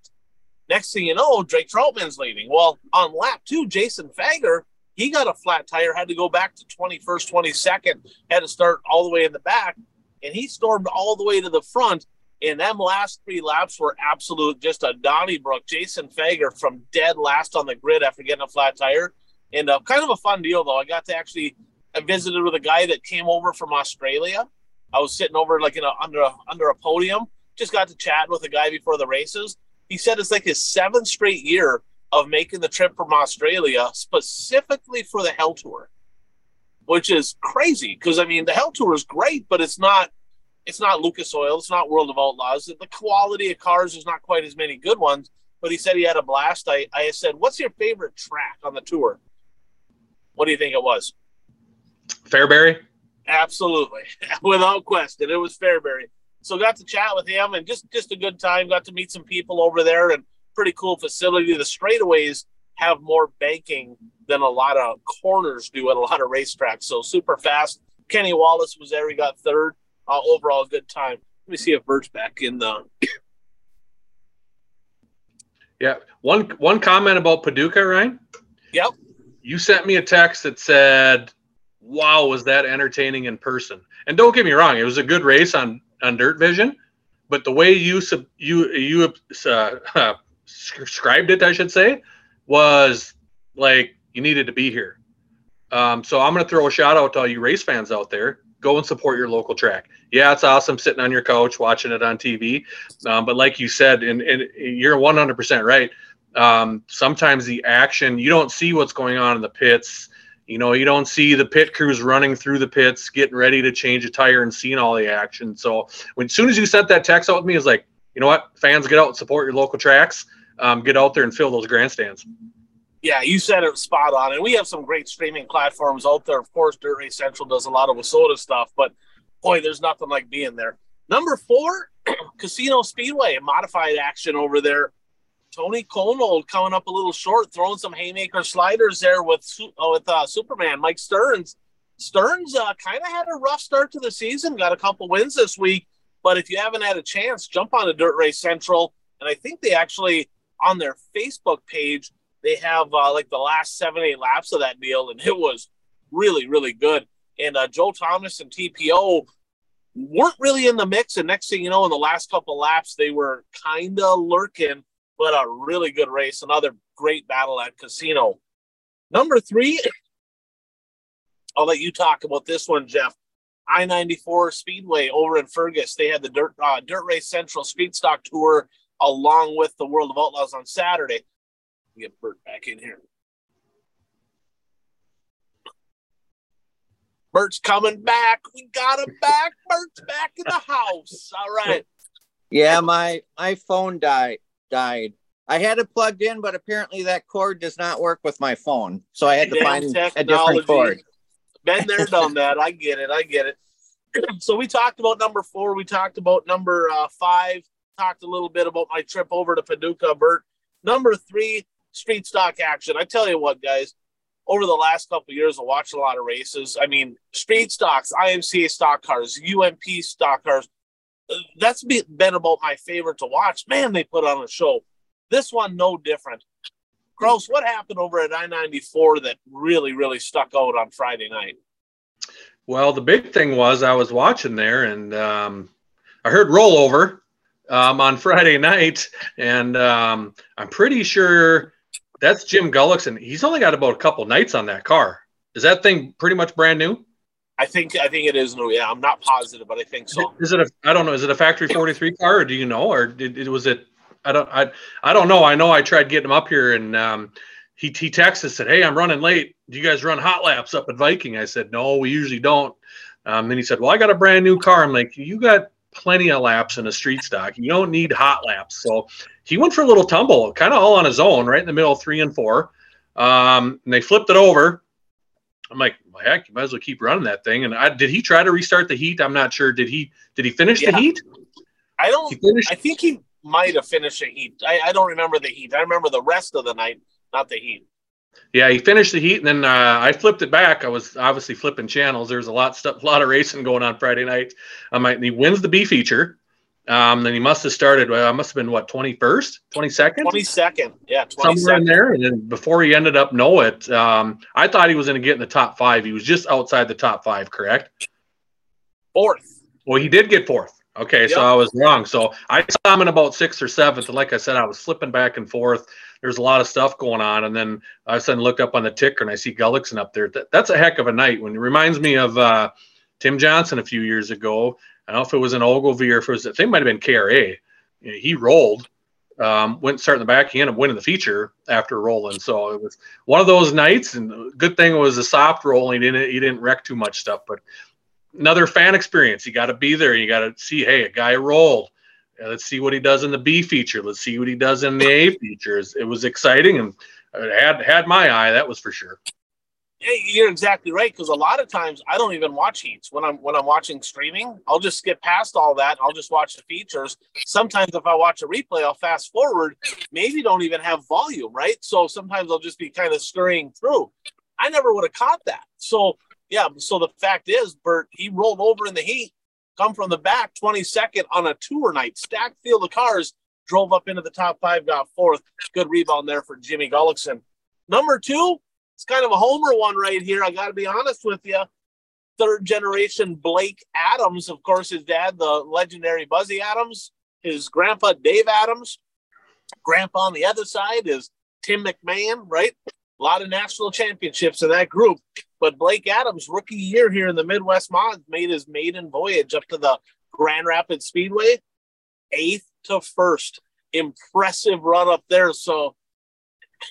Next thing you know, Drake Troutman's leading. Well, on lap two, Jason Feger he got a flat tire, had to go back to 21st, 22nd, had to start all the way in the back, and he stormed all the way to the front. And them last three laps were absolute, just a Donnybrook. Jason Feger from dead last on the grid after getting a flat tire. And uh, kind of a fun deal, though. I got to actually, I visited with a guy that came over from Australia. I was sitting over like in a, under a, under a podium. Just got to chat with a guy before the races. He said it's like his seventh straight year of making the trip from Australia specifically for the Hell Tour, which is crazy because I mean the Hell Tour is great, but it's not it's not Lucas Oil, it's not World of Outlaws. The quality of cars is not quite as many good ones. But he said he had a blast. I, I said, "What's your favorite track on the tour?" What do you think it was? Fairbury. Absolutely, without question, it was Fairbury. So got to chat with him and just just a good time. Got to meet some people over there and pretty cool facility. The straightaways have more banking than a lot of corners do at a lot of racetracks. So super fast. Kenny Wallace was there. He got third. Uh, overall, good time. Let me see if Bert's back in the. Yeah. One one comment about Paducah, Ryan. Yep. You sent me a text that said, "Wow, was that entertaining in person?" And don't get me wrong, it was a good race on on Dirt Vision, but the way you sub, you you uh, described it, I should say, was like you needed to be here. Um, so I'm going to throw a shout out to all you race fans out there. Go and support your local track. Yeah, it's awesome sitting on your couch watching it on TV. Um, but like you said, and, and you're 100% right. Um, sometimes the action, you don't see what's going on in the pits. You know, you don't see the pit crews running through the pits, getting ready to change a tire and seeing all the action. So when as soon as you sent that text out with me, it's like, you know what, fans, get out and support your local tracks um, get out there and fill those grandstands. Yeah, you said it spot on. And we have some great streaming platforms out there. Of course, Dirt Race Central does a lot of WISSOTA stuff, but boy, there's nothing like being there. Number four, Casino Speedway, modified action over there. Tony Conold coming up a little short, throwing some haymaker sliders there with uh, with uh, Superman Mike Stearns. Stearns uh, kind of had a rough start to the season, got a couple wins this week. But if you haven't had a chance, jump on a Dirt Race Central. And I think they actually on their Facebook page, they have uh, like the last seven, eight laps of that deal, and it was really, really good. And uh, Joe Thomas and TPO weren't really in the mix. And next thing you know, in the last couple laps, they were kind of lurking, but a really good race. Another great battle at Casino. Number three, I'll let you talk about this one, Jeff. I 94 Speedway over in Fergus. They had the Dirt, uh, Dirt Race Central Speed Stock Tour along with the World of Outlaws on Saturday. Get Bert back in here. Bert's coming back. We got him back. Bert's back in the house. All right. Yeah, my my phone died died. I had it plugged in, but apparently that cord does not work with my phone. So I had to Damn find a different cord. Been there, done that. I get it. I get it. So we talked about number four. We talked about number uh, five. Talked a little bit about my trip over to Paducah, Bert. Number three, street stock action. I tell you what, guys. Over the last couple of years, I watched a lot of races. I mean, street stocks, IMCA stock cars, UMP stock cars. That's been about my favorite to watch. Man, they put on a show. This one, no different. Gross, what happened over at I 94 that really, really stuck out on Friday night? Well, the big thing was I was watching there and um, I heard rollover um, on Friday night, and um, I'm pretty sure that's Jim Gullickson. He's only got about a couple nights on that car. Is that thing pretty much brand new? I think I think it is new. Yeah, I'm not positive, but I think so. Is it a? I don't know. Is it a factory 43 car, or do you know, or did it was it? I don't. I I don't know. I know I tried getting him up here, and um, he he texted said, "Hey, I'm running late. Do you guys run hot laps up at Viking?" I said, "No, we usually don't." Um, then he said, "Well, I got a brand new car." I'm like, "You got plenty of laps in a street stock. You don't need hot laps." So he went for a little tumble, kind of all on his own, right in the middle, of three and four. Um, and they flipped it over. I'm like, well, heck, you might as well keep running that thing. And I did he try to restart the heat? I'm not sure. Did he did he finish the heat? I don't. He I think he might have finished the heat. I, I don't remember the heat. I remember the rest of the night, not the heat. Yeah, he finished the heat, and then uh, I flipped it back. I was obviously flipping channels. There's a lot stuff, a lot of racing going on Friday night. Um, I, he wins the B feature. Um, then he must have started. Well, I must have been what 21st, 22nd, Twenty second, yeah, twenty somewhere in there. And then before he ended up know it, um, I thought he was going to get in the top five. He was just outside the top five, correct? Fourth. Well, he did get fourth. Okay, so I was wrong. So I saw him in about sixth or seventh, and like I said, I was flipping back and forth. There's a lot of stuff going on, and then I suddenly looked up on the ticker and I see Gullickson up there. That, that's a heck of a night. When it reminds me of uh, Tim Johnson a few years ago. I don't know if it was an Ogilvie or if it was. I think it might have been KRA. You know, He rolled, um, went starting the back. He ended up winning the feature after rolling. So it was one of those nights. And good thing it was a soft rolling. He didn't he didn't wreck too much stuff, but another fan experience. You got to be there. You got to see, hey, a guy rolled. Let's see what he does in the B feature. Let's see what he does in the A features. It was exciting and it had had my eye. That was for sure. Hey, You're exactly right because a lot of times I don't even watch heats when I'm when I'm watching streaming. I'll just skip past all that. I'll just watch the features. Sometimes if I watch a replay, I'll fast forward. Maybe don't even have volume, right? So sometimes I'll just be kind of scurrying through. I never would have caught that. So yeah. So the fact is, Bert, he rolled over in the heat, come from the back, 22nd on a tour night, stacked field of cars, drove up into the top five, got fourth. Good rebound there for Jimmy Gullickson. Number two, it's kind of a homer one right here. I got to be honest with you. Third generation Blake Adams, of course, his dad, the legendary Buzzy Adams, his grandpa Dave Adams. Grandpa on the other side is Tim McMahon, right? A lot of national championships in that group. But Blake Adams, rookie year here in the Midwest Mods, made his maiden voyage up to the Grand Rapids Speedway, eighth to first. Impressive run up there. So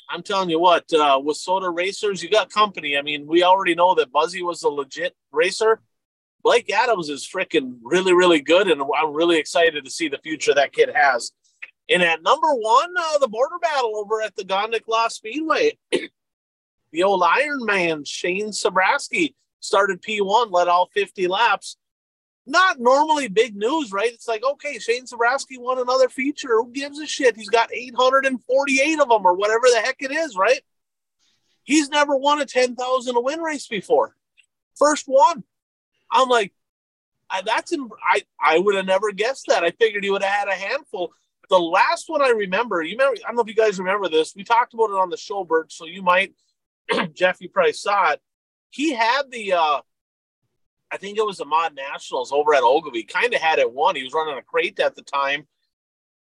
I'm telling you what, uh, WISSOTA Racers, you got company. I mean, we already know that Buzzy was a legit racer. Blake Adams is freaking really, really good, and I'm really excited to see the future that kid has. And at number one, uh, the border battle over at the Gondik Law Speedway. The old Iron Man, Shane Sabraski, started P1, led all 50 laps. Not normally big news, right? It's like, okay, Shane Sabraski won another feature. Who gives a shit? He's got 848 of them or whatever the heck it is, right? He's never won a 10,000 a win race before. First one. I'm like, I, that's in, I I would have never guessed that. I figured he would have had a handful. The last one I remember, you remember, I don't know if you guys remember this. We talked about it on the show, Bert, so you might, Jeff, you probably saw it. He had the, uh, I think it was the Mod Nationals over at Ogilvie. Kind of had it won. He was running a crate at the time.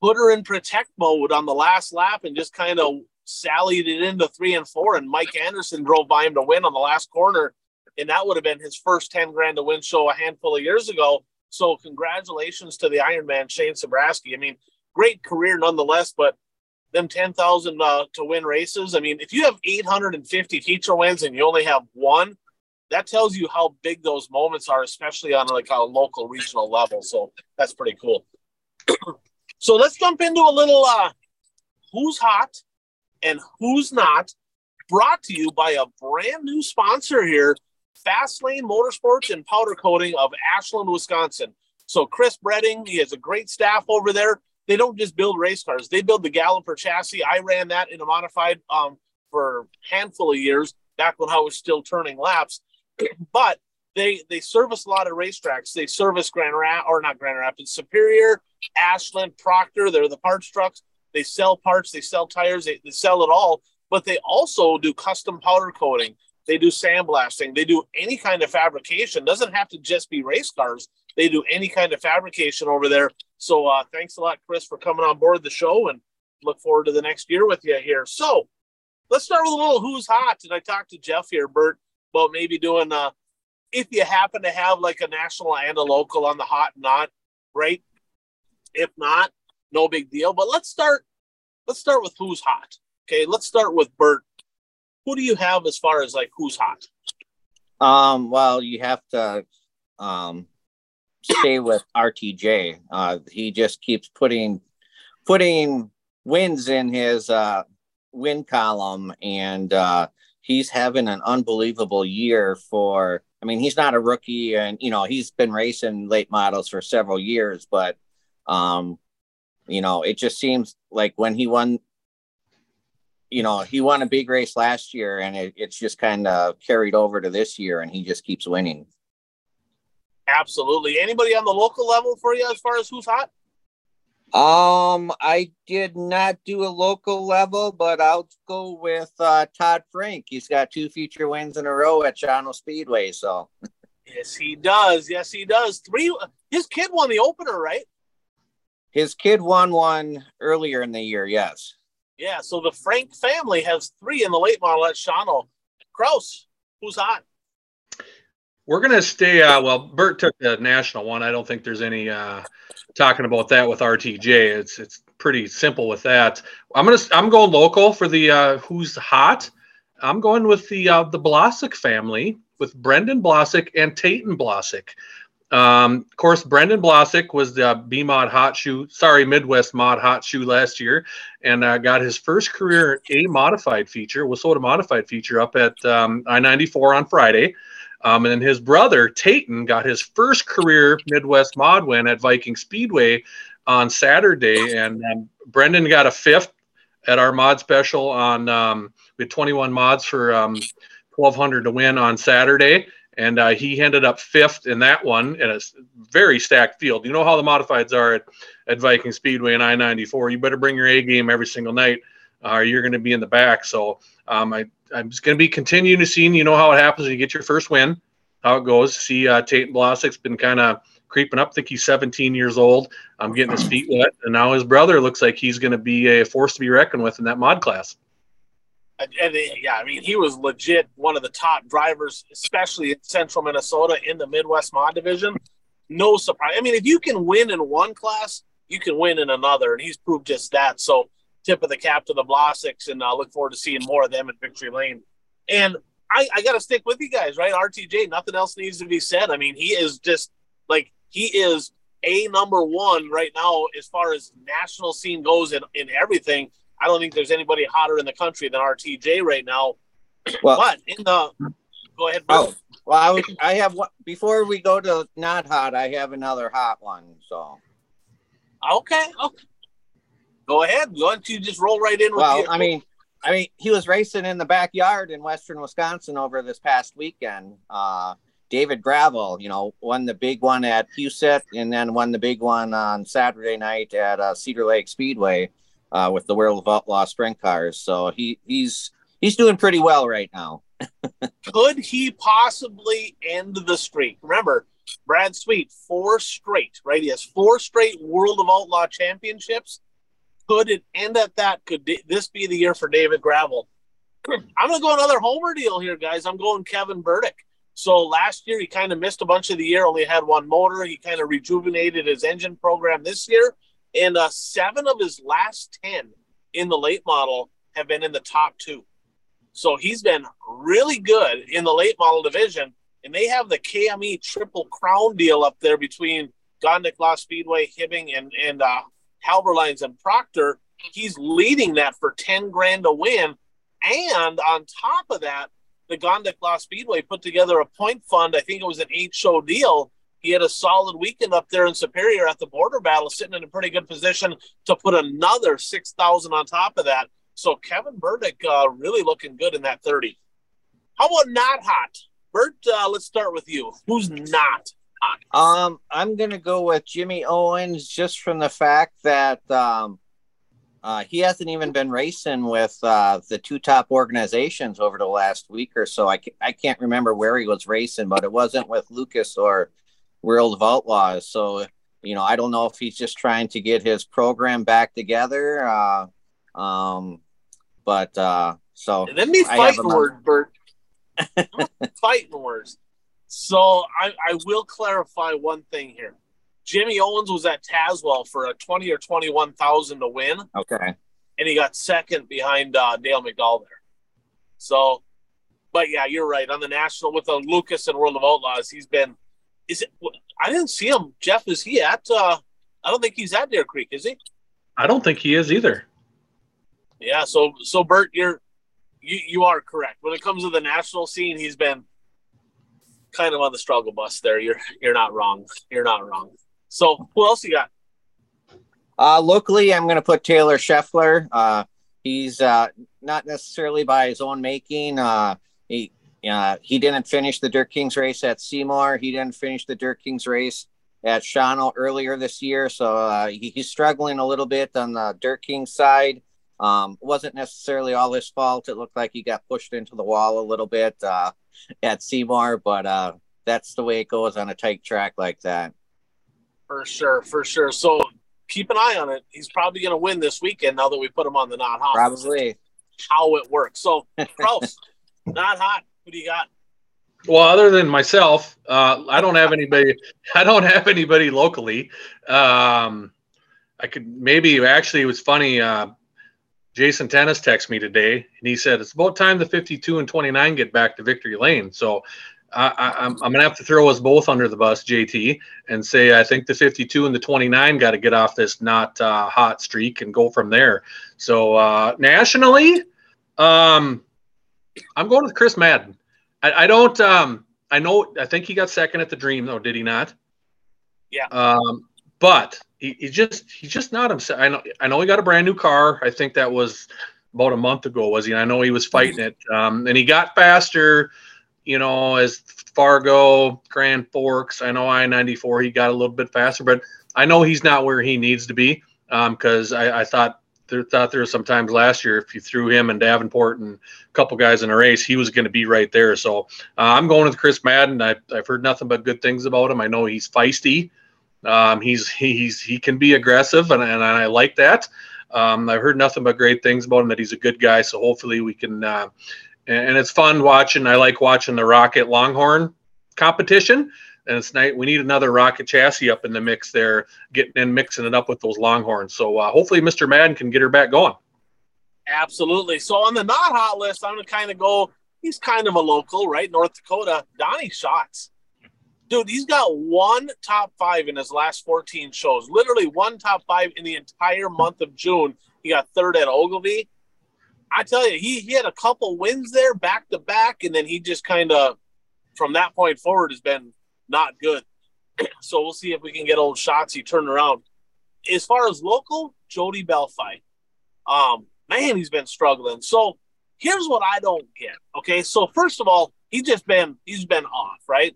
Put her in protect mode on the last lap and just kind of sallied it into three and four. And Mike Anderson drove by him to win on the last corner and that would have been his first 10 grand to win show a handful of years ago. So congratulations to the Iron Man, Shane Sabraski. I mean, great career nonetheless, but them 10,000 uh, to win races. I mean, if you have 850 feature wins and you only have one, that tells you how big those moments are, especially on like a local regional level. So that's pretty cool. so let's jump into a little uh, who's hot and who's not. Brought to you by a brand new sponsor here, Fastlane Motorsports and Powder Coating of Ashland, Wisconsin. So Chris Bredding, he has a great staff over there. They don't just build race cars; they build the Galloper chassis. I ran that in a modified um, for a handful of years back when I was still turning laps. but they they service a lot of racetracks. They service Grand Rap or not Grand Rapids, Superior, Ashland, Proctor. They're the parts trucks. They sell parts. They sell tires. They, they sell it all. But they also do custom powder coating. They do sandblasting. They do any kind of fabrication. Doesn't have to just be race cars. They do any kind of fabrication over there. So uh, thanks a lot, Chris, for coming on board the show, and look forward to the next year with you here. So let's start with a little who's hot. And I talked to Jeff here, Bert, about maybe doing uh, if you happen to have like a national and a local on the hot and not, great. If not, no big deal. But let's start. Let's start with who's hot. Okay, let's start with Bert. Who do you have as far as like who's hot? Um, well, you have to um stay with RTJ. Uh, he just keeps putting putting wins in his uh, win column, and uh, he's having an unbelievable year for I mean, he's not a rookie, and you know he's been racing late models for several years. But um, you know, it just seems like when he won, you know, he won a big race last year, and it, it's just kind of carried over to this year, and he just keeps winning. Absolutely. Anybody on the local level for you as far as who's hot? Um, I did not do a local level, but I'll go with uh, Todd Frank. He's got two feature wins in a row at Shawano Speedway. So, yes, he does. Yes, he does. Three. His kid won the opener, right? His kid won one earlier in the year. Yes. Yeah. So the Frank family has three in the late model at Shawano. Kraus, who's hot? We're gonna stay. Uh, well, Bert took the national one. I don't think there's any uh, talking about that with RTJ. It's it's pretty simple with that. I'm gonna I'm going local for the uh, who's hot. I'm going with the uh, the Blosick family with Brendan Blosick and Tayton Blosick. Um, of course, Brendan Blosick was the B Mod Hot Shoe, sorry, Midwest Mod Hot Shoe last year, and uh, got his first career A modified feature, WISSOTA modified feature up at um, I 94 on Friday. Um, and then his brother Tayton got his first career Midwest mod win at Viking Speedway on Saturday, and um, Brendan got a fifth at our mod special on um, we had 21 mods for 1200 um, to win on Saturday, and uh, he ended up fifth in that one in a very stacked field. You know how the modifieds are at, at Viking Speedway and I-94. You better bring your A game every single night, uh, or you're going to be in the back. So um, I I'm just going to be continuing to see. You know how it happens when you get your first win, how it goes. See, uh, Tate Blosick's been kind of creeping up. I think he's 17 years old. I'm getting his feet wet, and now his brother looks like he's going to be a force to be reckoned with in that mod class. And yeah, I mean, he was legit one of the top drivers, especially in Central Minnesota in the Midwest Mod division. No surprise. I mean, if you can win in one class, you can win in another, and he's proved just that. So tip of the cap to the Blosicks, and I uh, look forward to seeing more of them in Victory Lane. And I, I got to stick with you guys, right? RTJ, nothing else needs to be said. I mean, he is just like he is a number one right now as far as national scene goes in, in everything. I don't think there's anybody hotter in the country than RTJ right now. Well, but in the go ahead. Bro. Oh, well, I, was, I have one before we go to not hot. I have another hot one. So okay, okay. Go ahead. Why don't you just roll right in? well, I mean, I mean, he was racing in the backyard in Western Wisconsin over this past weekend. Uh, David Gravel, you know, won the big one at Huset and then won the big one on Saturday night at uh, Cedar Lake Speedway uh, with the World of Outlaw Sprint Cars. So he he's he's doing pretty well right now. Could he possibly end the streak? Remember, Brad Sweet, four straight, right? He has four straight World of Outlaw championships could it end at that? Could this be the year for David Gravel? I'm going to go another homer deal here, guys. I'm going Kevin Burdick. So last year he kind of missed a bunch of the year, only had one motor. He kind of rejuvenated his engine program this year, and uh, seven of his last ten in the late model have been in the top two. So he's been really good in the late model division, and they have the KME Triple Crown deal up there between Gondik Law Speedway, Hibbing, and and uh, Halberlines and Proctor. He's leading that for ten grand a win, and on top of that, the Gondik Law Speedway put together a point fund. I think it was an eight show deal. He had a solid weekend up there in Superior at the border battle, sitting in a pretty good position to put another six thousand on top of that. So Kevin Burdick uh, really looking good in that thirty. How about not hot? Bert, uh, let's start with you. Who's not? Um, I'm gonna go with Jimmy Owens just from the fact that um, uh, he hasn't even been racing with uh, the two top organizations over the last week or so. I, ca- I can't remember where he was racing, but it wasn't with Lucas or World of Outlaws. So, you know, I don't know if he's just trying to get his program back together. Uh, um, but uh, so let me fight I have fighting him on- words, Bert. fighting words. So I, I will clarify one thing here. Jimmy Owens was at Tazewell for a twenty or twenty-one thousand to win, okay. and he got second behind uh, Dale McDowell there. So, but yeah, you're right. On the national with the Lucas and World of Outlaws, he's been. Is it? I didn't see him. Jeff, is he at? uh I don't think he's at Deer Creek, is he? I don't think he is either. Yeah. So, so Bert, you're you you are correct. When it comes to the national scene, he's been kind of on the struggle bus there. You're you're not wrong. You're not wrong. So, who else you got? Uh, locally, I'm going to put Taylor Scheffler. Uh, he's uh, not necessarily by his own making. Uh, he uh, he didn't finish the Dirt Kings race at Seymour. He didn't finish the Dirt Kings race at Shawano earlier this year, so uh, he, he's struggling a little bit on the Dirt Kings side. Um, wasn't necessarily all his fault. It looked like he got pushed into the wall a little bit uh, at Seymour, but uh, that's the way it goes on a tight track like that. For sure, for sure. So keep an eye on it. He's probably going to win this weekend now that we put him on the not hot. Probably. how it works. So, Kraus, not hot. Who do you got? Well, other than myself, uh, I don't have anybody. I don't have anybody locally. Um, I could maybe actually it was funny. Uh, Jason Tennis texted me today, and he said it's about time the 52 and 29 get back to victory lane. So I, I, I'm, I'm gonna have to throw us both under the bus, JT, and say I think the 52 and the 29 got to get off this not uh, hot streak and go from there. So uh, nationally, um, I'm going with Chris Madden. I, I don't. Um, I know. I think he got second at the Dream, though. Did he not? Yeah. Um, but he, he just he's just not himself. I know. I know he got a brand new car. I think that was about a month ago, was he? I know he was fighting it, um, and he got faster. You know, as Fargo, Grand Forks. I know I ninety four. He got a little bit faster, but I know he's not where he needs to be. Because I, I thought there, thought there were some times last year if you threw him and Davenport and a couple guys in a race, he was going to be right there. So uh, I'm going with Chris Madden. I, I've heard nothing but good things about him. I know he's feisty. Um, he's he's he can be aggressive, and, and I like that. Um, I've heard nothing but great things about him. That he's a good guy. So hopefully we can. Uh, and, it's fun watching. I like watching the Rocket Longhorn competition. And it's night. We need another rocket chassis up in the mix there, getting in, mixing it up with those Longhorns. So uh, hopefully, Mr. Madden can get her back going. Absolutely. So on the not hot list, I'm to kind of go. He's kind of a local, right? North Dakota. Donny Schatz. Dude, he's got one top five in his last 14 shows. Literally one top five in the entire month of June. He got third at Ogilvie. I tell you, he, he had a couple wins there back to back, and then he just kind of, from that point forward, has been not good. So we'll see if we can get old Shotsy turned around. As far as local, Jody Belfi. Um, man, he's been struggling. So here's what I don't get. Okay, so first of all, he's just been he's been off, right?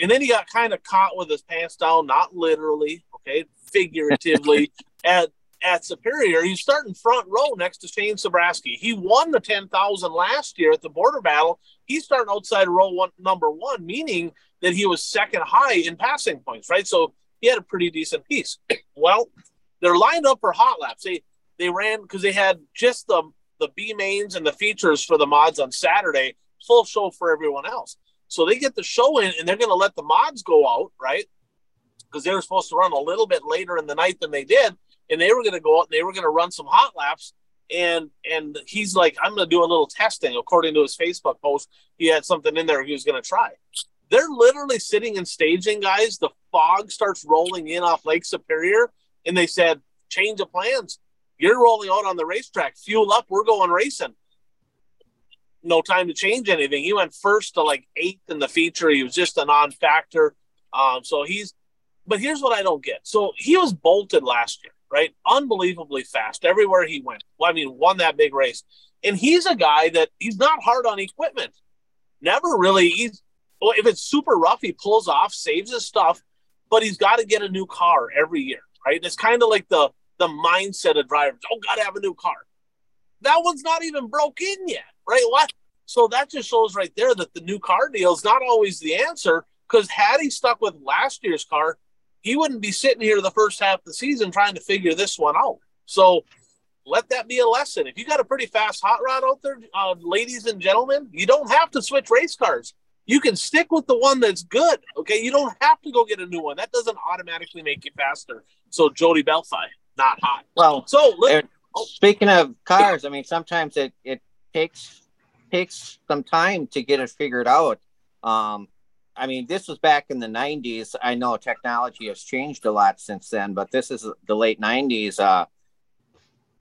And then he got kind of caught with his pants down, not literally, okay, figuratively at at Superior. He's starting front row next to Shane Sabraski. He won the ten thousand last year at the border battle. He's starting outside row one, number one, meaning that he was second high in passing points, right? So he had a pretty decent piece. Well, they're lined up for hot laps. They they ran because they had just the the B mains and the features for the mods on Saturday, full show for everyone else. So they get the show in and they're going to let the mods go out, right? Because they were supposed to run a little bit later in the night than they did, and they were going to go out and they were going to run some hot laps. And and he's like, I'm going to do a little testing. According to his Facebook post, he had something in there he was going to try. They're literally sitting in staging, guys. The fog starts rolling in off Lake Superior, and they said, change of plans. You're rolling out on the racetrack. Fuel up. We're going racing. No time to change anything. He went first to like eighth in the feature. He was just a non-factor. Um, so he's. But here's what I don't get. So he was bolted last year, right? Unbelievably fast everywhere he went. Well, I mean, won that big race. And he's a guy that he's not hard on equipment. Never really. He's well, if it's super rough, he pulls off, saves his stuff, but he's got to get a new car every year, right? It's kind of like the the mindset of drivers. Oh, got to have a new car. That one's not even broke in yet, right? What? So that just shows right there that the new car deal is not always the answer. Because had he stuck with last year's car, he wouldn't be sitting here the first half of the season trying to figure this one out. So let that be a lesson. If you got a pretty fast hot rod out there, uh, ladies and gentlemen, you don't have to switch race cars. You can stick with the one that's good. Okay, you don't have to go get a new one. That doesn't automatically make you faster. So Jody Belfi, not hot. Well, so let, oh. speaking of cars, I mean, sometimes it it takes takes some time to get it figured out. Um, I mean, this was back in the 90s. I know technology has changed a lot since then, but this is the late 90s. Uh,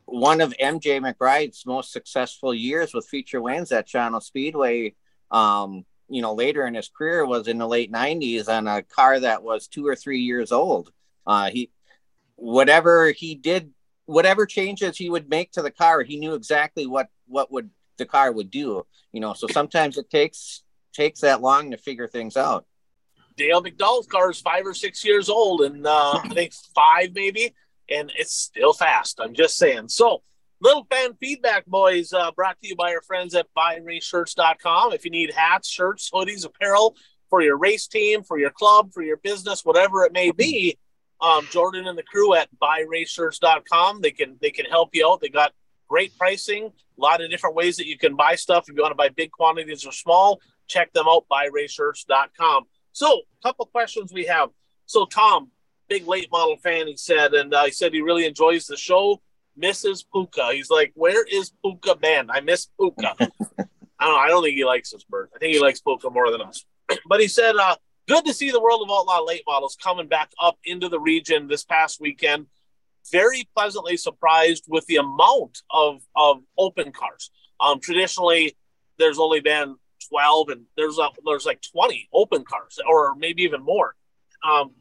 one of MJ McBride's most successful years with feature wins at Shawano Speedway, um, you know, later in his career was in the late 90s on a car that was two or three years old. Uh, he, whatever he did, whatever changes he would make to the car, he knew exactly what, what would the car would do, you know, so sometimes it takes, takes that long to figure things out. Dale McDowell's car is five or six years old and uh, I think five maybe and it's still fast. I'm just saying. So, little fan feedback, boys, uh, brought to you by our friends at buyraceshirts.com. If you need hats, shirts, hoodies, apparel for your race team, for your club, for your business, whatever it may be, um, Jordan and the crew at buyraceshirts.com, they can they can help you out. They got great pricing, a lot of different ways that you can buy stuff. If you want to buy big quantities or small, check them out, buyraceshirts.com. So, a couple questions we have. So, Tom, big late model fan, he said, and uh, he said he really enjoys the show. Misses Puka. He's like, where is Puka band? I miss Puka. I don't know. I don't think he likes this bird. I think he likes Puka more than us. but he said, uh, good to see the World of Outlaw late models coming back up into the region this past weekend. Very pleasantly surprised with the amount of, of open cars. Um, traditionally, there's only been 12 and there's a, there's like 20 open cars or maybe even more. Um,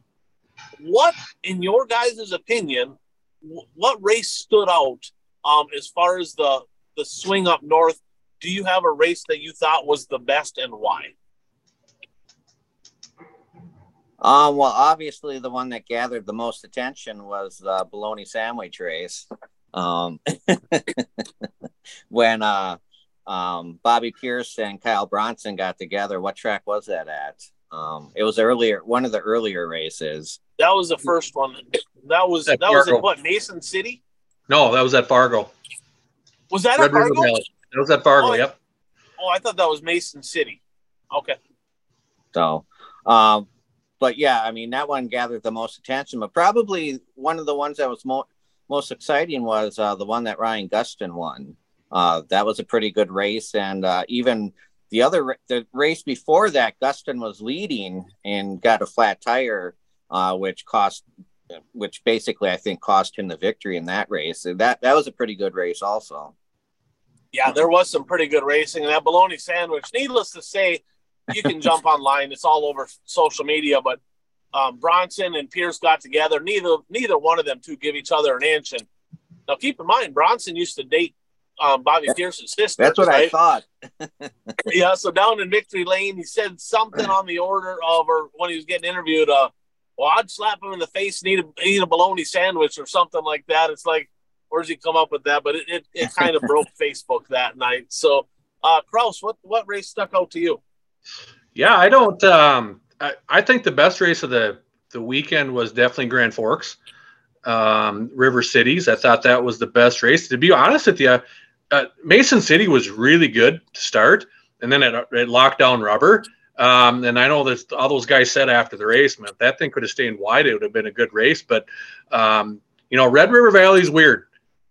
what, in your guys' opinion, what race stood out um, as far as the the swing up north? Do you have a race that you thought was the best and why? Um, well, obviously, the one that gathered the most attention was the bologna sandwich race. Um, when uh, um, Bobby Pierce and Kyle Bronson got together, what track was that at? Um, it was earlier, one of the earlier races. That was the first one. That was that was in what Mason City? No, that was at Fargo. Was that Red at Fargo? River That was at Fargo. Oh, yep. Oh, I thought that was Mason City. Okay. So, um, but yeah, I mean that one gathered the most attention. But probably one of the ones that was mo- most exciting was uh, the one that Ryan Gustin won. Uh, that was a pretty good race, and uh, even the other the race before that, Gustin was leading and got a flat tire, uh, which cost, which basically I think cost him the victory in that race. So that that was a pretty good race, also. Yeah, there was some pretty good racing in that bologna sandwich. Needless to say, you can jump online; it's all over social media. But um, Bronson and Pierce got together. Neither neither one of them to give each other an inch. And now, keep in mind, Bronson used to date um, Bobby Pierce's sister. That's what right? I thought. yeah, so down in Victory Lane, he said something on the order of, or when he was getting interviewed, uh, well, I'd slap him in the face and eat a, eat a bologna sandwich or something like that. It's like, where's he come up with that? But it, it, it kind of broke Facebook that night. So, uh, Kraus, what, what race stuck out to you? Yeah, I don't, um, I, I think the best race of the, the weekend was definitely Grand Forks. Um, River Cities. I thought that was the best race. To be honest with you, uh, Mason City was really good to start, and then it, it locked down rubber. Um, and I know that all those guys said after the race, man, that thing could have stayed wide. It would have been a good race. But, um, you know, Red River Valley is weird.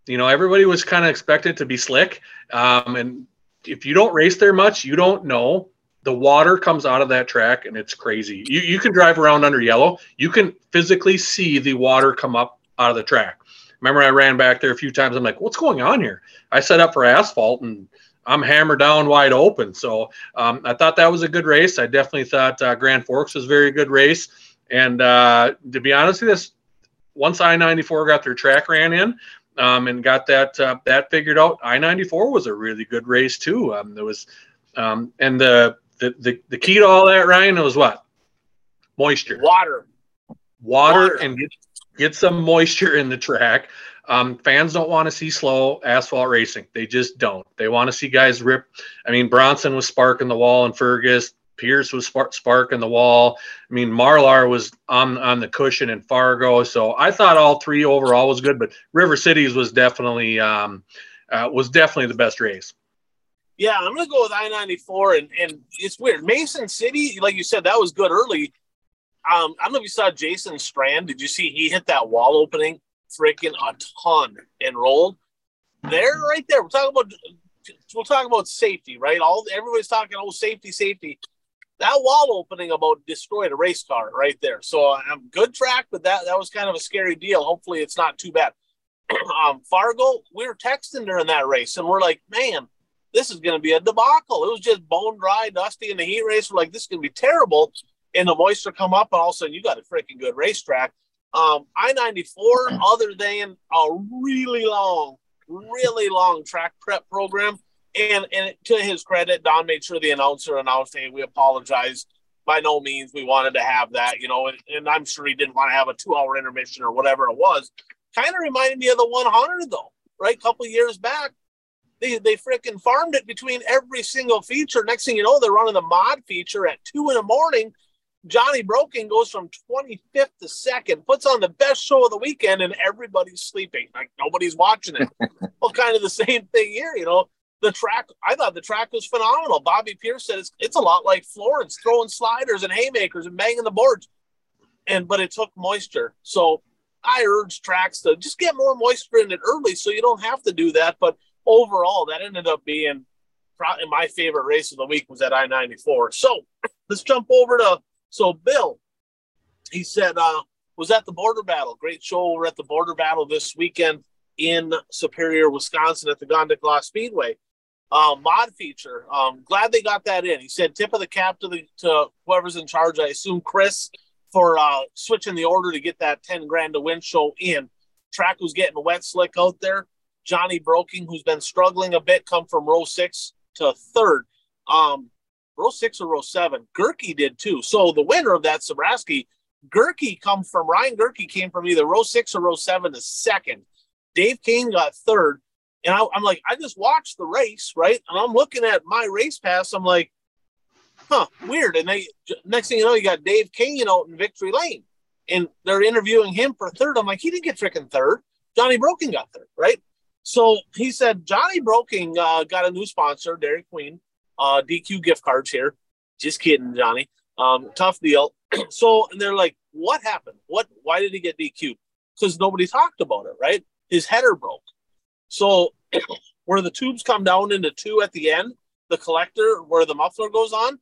You know, everybody was kind of expected to be slick. Um, and if you don't race there much, you don't know the water comes out of that track and it's crazy. You you can drive around under yellow. You can physically see the water come up out of the track. Remember, I ran back there a few times. I'm like, what's going on here? I set up for asphalt and I'm hammered down wide open. So um, I thought that was a good race. I definitely thought uh, Grand Forks was a very good race. And uh, to be honest with this, once I-94 got their track ran in um, and got that uh, that figured out, I-94 was a really good race too. Um, there was, um, and the, the the the key to all that, Ryan, was what? Moisture, water, water, water. and get, get some moisture in the track. Um, fans don't want to see slow asphalt racing. They just don't. They want to see guys rip. I mean, Bronson was sparking the wall in Fergus. Pierce was spark, sparking the wall. I mean, Marlar was on on the cushion in Fargo. So I thought all three overall was good, but River Cities was definitely um, uh, was definitely the best race. Yeah, I'm gonna go with I ninety four, and and it's weird. Mason City, like you said, that was good early. Um, I don't know if you saw Jason Strand. Did you see he hit that wall opening freaking a ton and rolled? There, right there. We're talking about we'll talk about safety, right? All everybody's talking, oh, safety, safety. That wall opening about destroyed a race car right there. So I'm um, good track, but that that was kind of a scary deal. Hopefully, it's not too bad. um, Fargo, we were texting during that race, and we're like, man, this is going to be a debacle. It was just bone dry, dusty in the heat race. We're like, this is going to be terrible. And the moisture come up, and all of a sudden, you got a freaking good racetrack. Um, I 94, other than a really long, really long track prep program, and and to his credit, Don made sure the announcer announced, "Hey, we apologize. By no means we wanted to have that, you know." And, and I'm sure he didn't want to have a two-hour intermission or whatever it was. Kind of reminded me of the 100 though, right? A couple years back, they they freaking farmed it between every single feature. Next thing you know, they're running the mod feature at two in the morning. Johnny Broking goes from 25th to second, puts on the best show of the weekend, and everybody's sleeping. Like nobody's watching it. well, kind of the same thing here, you know the track i thought the track was phenomenal bobby pierce said it's, it's a lot like florence throwing sliders and haymakers and banging the boards and but it took moisture so i urge tracks to just get more moisture in it early so you don't have to do that but overall that ended up being probably my favorite race of the week was at i-94 so let's jump over to so bill he said uh was at the border battle great show We're at the border battle this weekend in Superior, Wisconsin at the Gondik Law Speedway um, mod feature. Um, glad they got that in. He said tip of the cap to the to whoever's in charge. I assume Chris for uh, switching the order to get that ten grand to win show in. Track was getting wet slick out there. Johnny Broking, who's been struggling a bit, come from row six to third. Um, row six or row seven. Gerke did too. So the winner of that, Sabraski, Gerke come from Ryan Gerke came from either row six or row seven to second. Dave Kane got third. And I, am like, I just watched the race, right? And I'm looking at my race pass. I'm like, huh, weird. And they next thing you know, you got Dave King out in victory lane, and they're interviewing him for third. I'm like, he didn't get freaking third. Johnny Broking got third, right? So he said Johnny Broking uh, got a new sponsor, Dairy Queen, uh, DQ gift cards here. Just kidding, Johnny. Um, tough deal. so and they're like, what happened? What? Why did he get DQ? Because nobody talked about it, right? His header broke. So where the tubes come down into two at the end, the collector where the muffler goes on,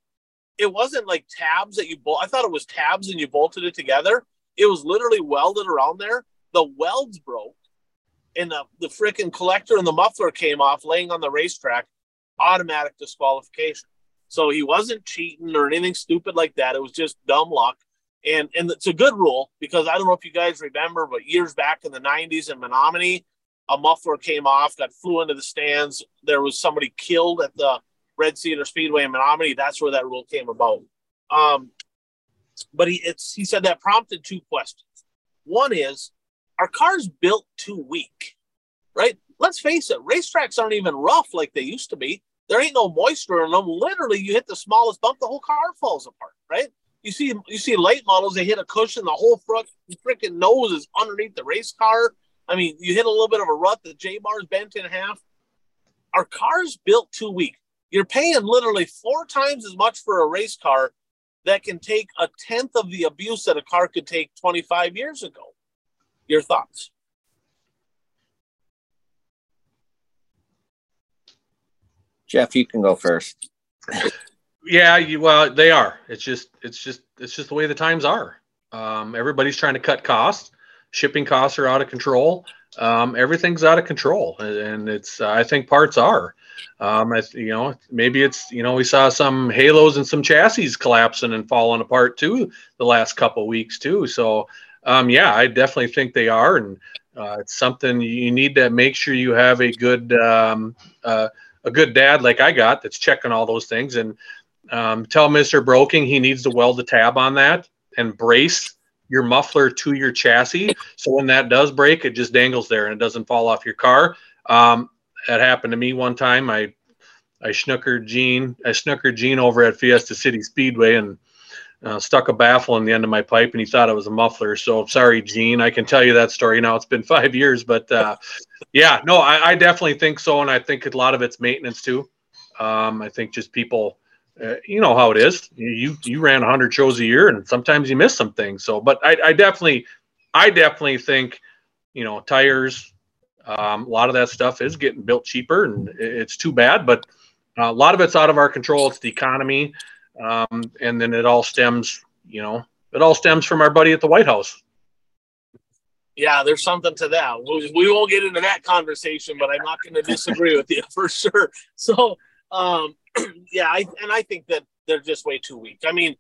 it wasn't like tabs that you bolt. I thought it was tabs and you bolted it together. It was literally welded around there. The welds broke, and the the freaking collector and the muffler came off, laying on the racetrack. Automatic disqualification. So he wasn't cheating or anything stupid like that. It was just dumb luck. And and it's a good rule because I don't know if you guys remember, but years back in the '90s in Menomonie, a muffler came off, got flew into the stands. There was somebody killed at the Red Cedar Speedway in Menomonie. That's where that rule came about. Um, but he it's he said that prompted two questions. One is, are cars built too weak? Right? Let's face it, racetracks aren't even rough like they used to be. There ain't no moisture in them. Literally, you hit the smallest bump, the whole car falls apart. Right? You see, you see late models, they hit a cushion, the whole front freaking nose is underneath the race car I mean, you hit a little bit of a rut, the J bar's bent in half. Our car's built too weak. You're paying literally four times as much for a race car that can take a tenth of the abuse that a car could take 25 years ago. Your thoughts? Jeff, you can go first. Yeah, you, well, they are. It's just, it's just, it's just the way the times are. Um, everybody's trying to cut costs. Shipping costs are out of control. Um, everything's out of control, and it's. Uh, I think parts are. Um, I, you know, maybe it's. You know, we saw some halos and some chassis collapsing and falling apart too the last couple weeks too. So, um, yeah, I definitely think they are, and uh, it's something you need to make sure you have a good um, uh, a good dad like I got that's checking all those things and um, tell Mr. Broking he needs to weld a tab on that and brace your muffler to your chassis. So when that does break, it just dangles there and it doesn't fall off your car. Um, that happened to me one time. I I snookered Gene. I snookered Gene over at Fiesta City Speedway and uh, stuck a baffle in the end of my pipe, and he thought it was a muffler. So sorry, Gene. I can tell you that story now. It's been five years, but uh, yeah, no, I, I, definitely think so, and I think a lot of it's maintenance too. Um, I think just people uh, you know how it is. You you ran 100 shows a year, and sometimes you miss some things. So, but I, I definitely, I definitely think, you know, tires, um, a lot of that stuff is getting built cheaper, and it's too bad. But a lot of it's out of our control. It's the economy, um, and then it all stems, you know, it all stems from our buddy at the White House. Yeah, there's something to that. We, we won't get into that conversation, but I'm not going to disagree with you for sure. So, um, yeah, I, and I think that they're just way too weak. I mean,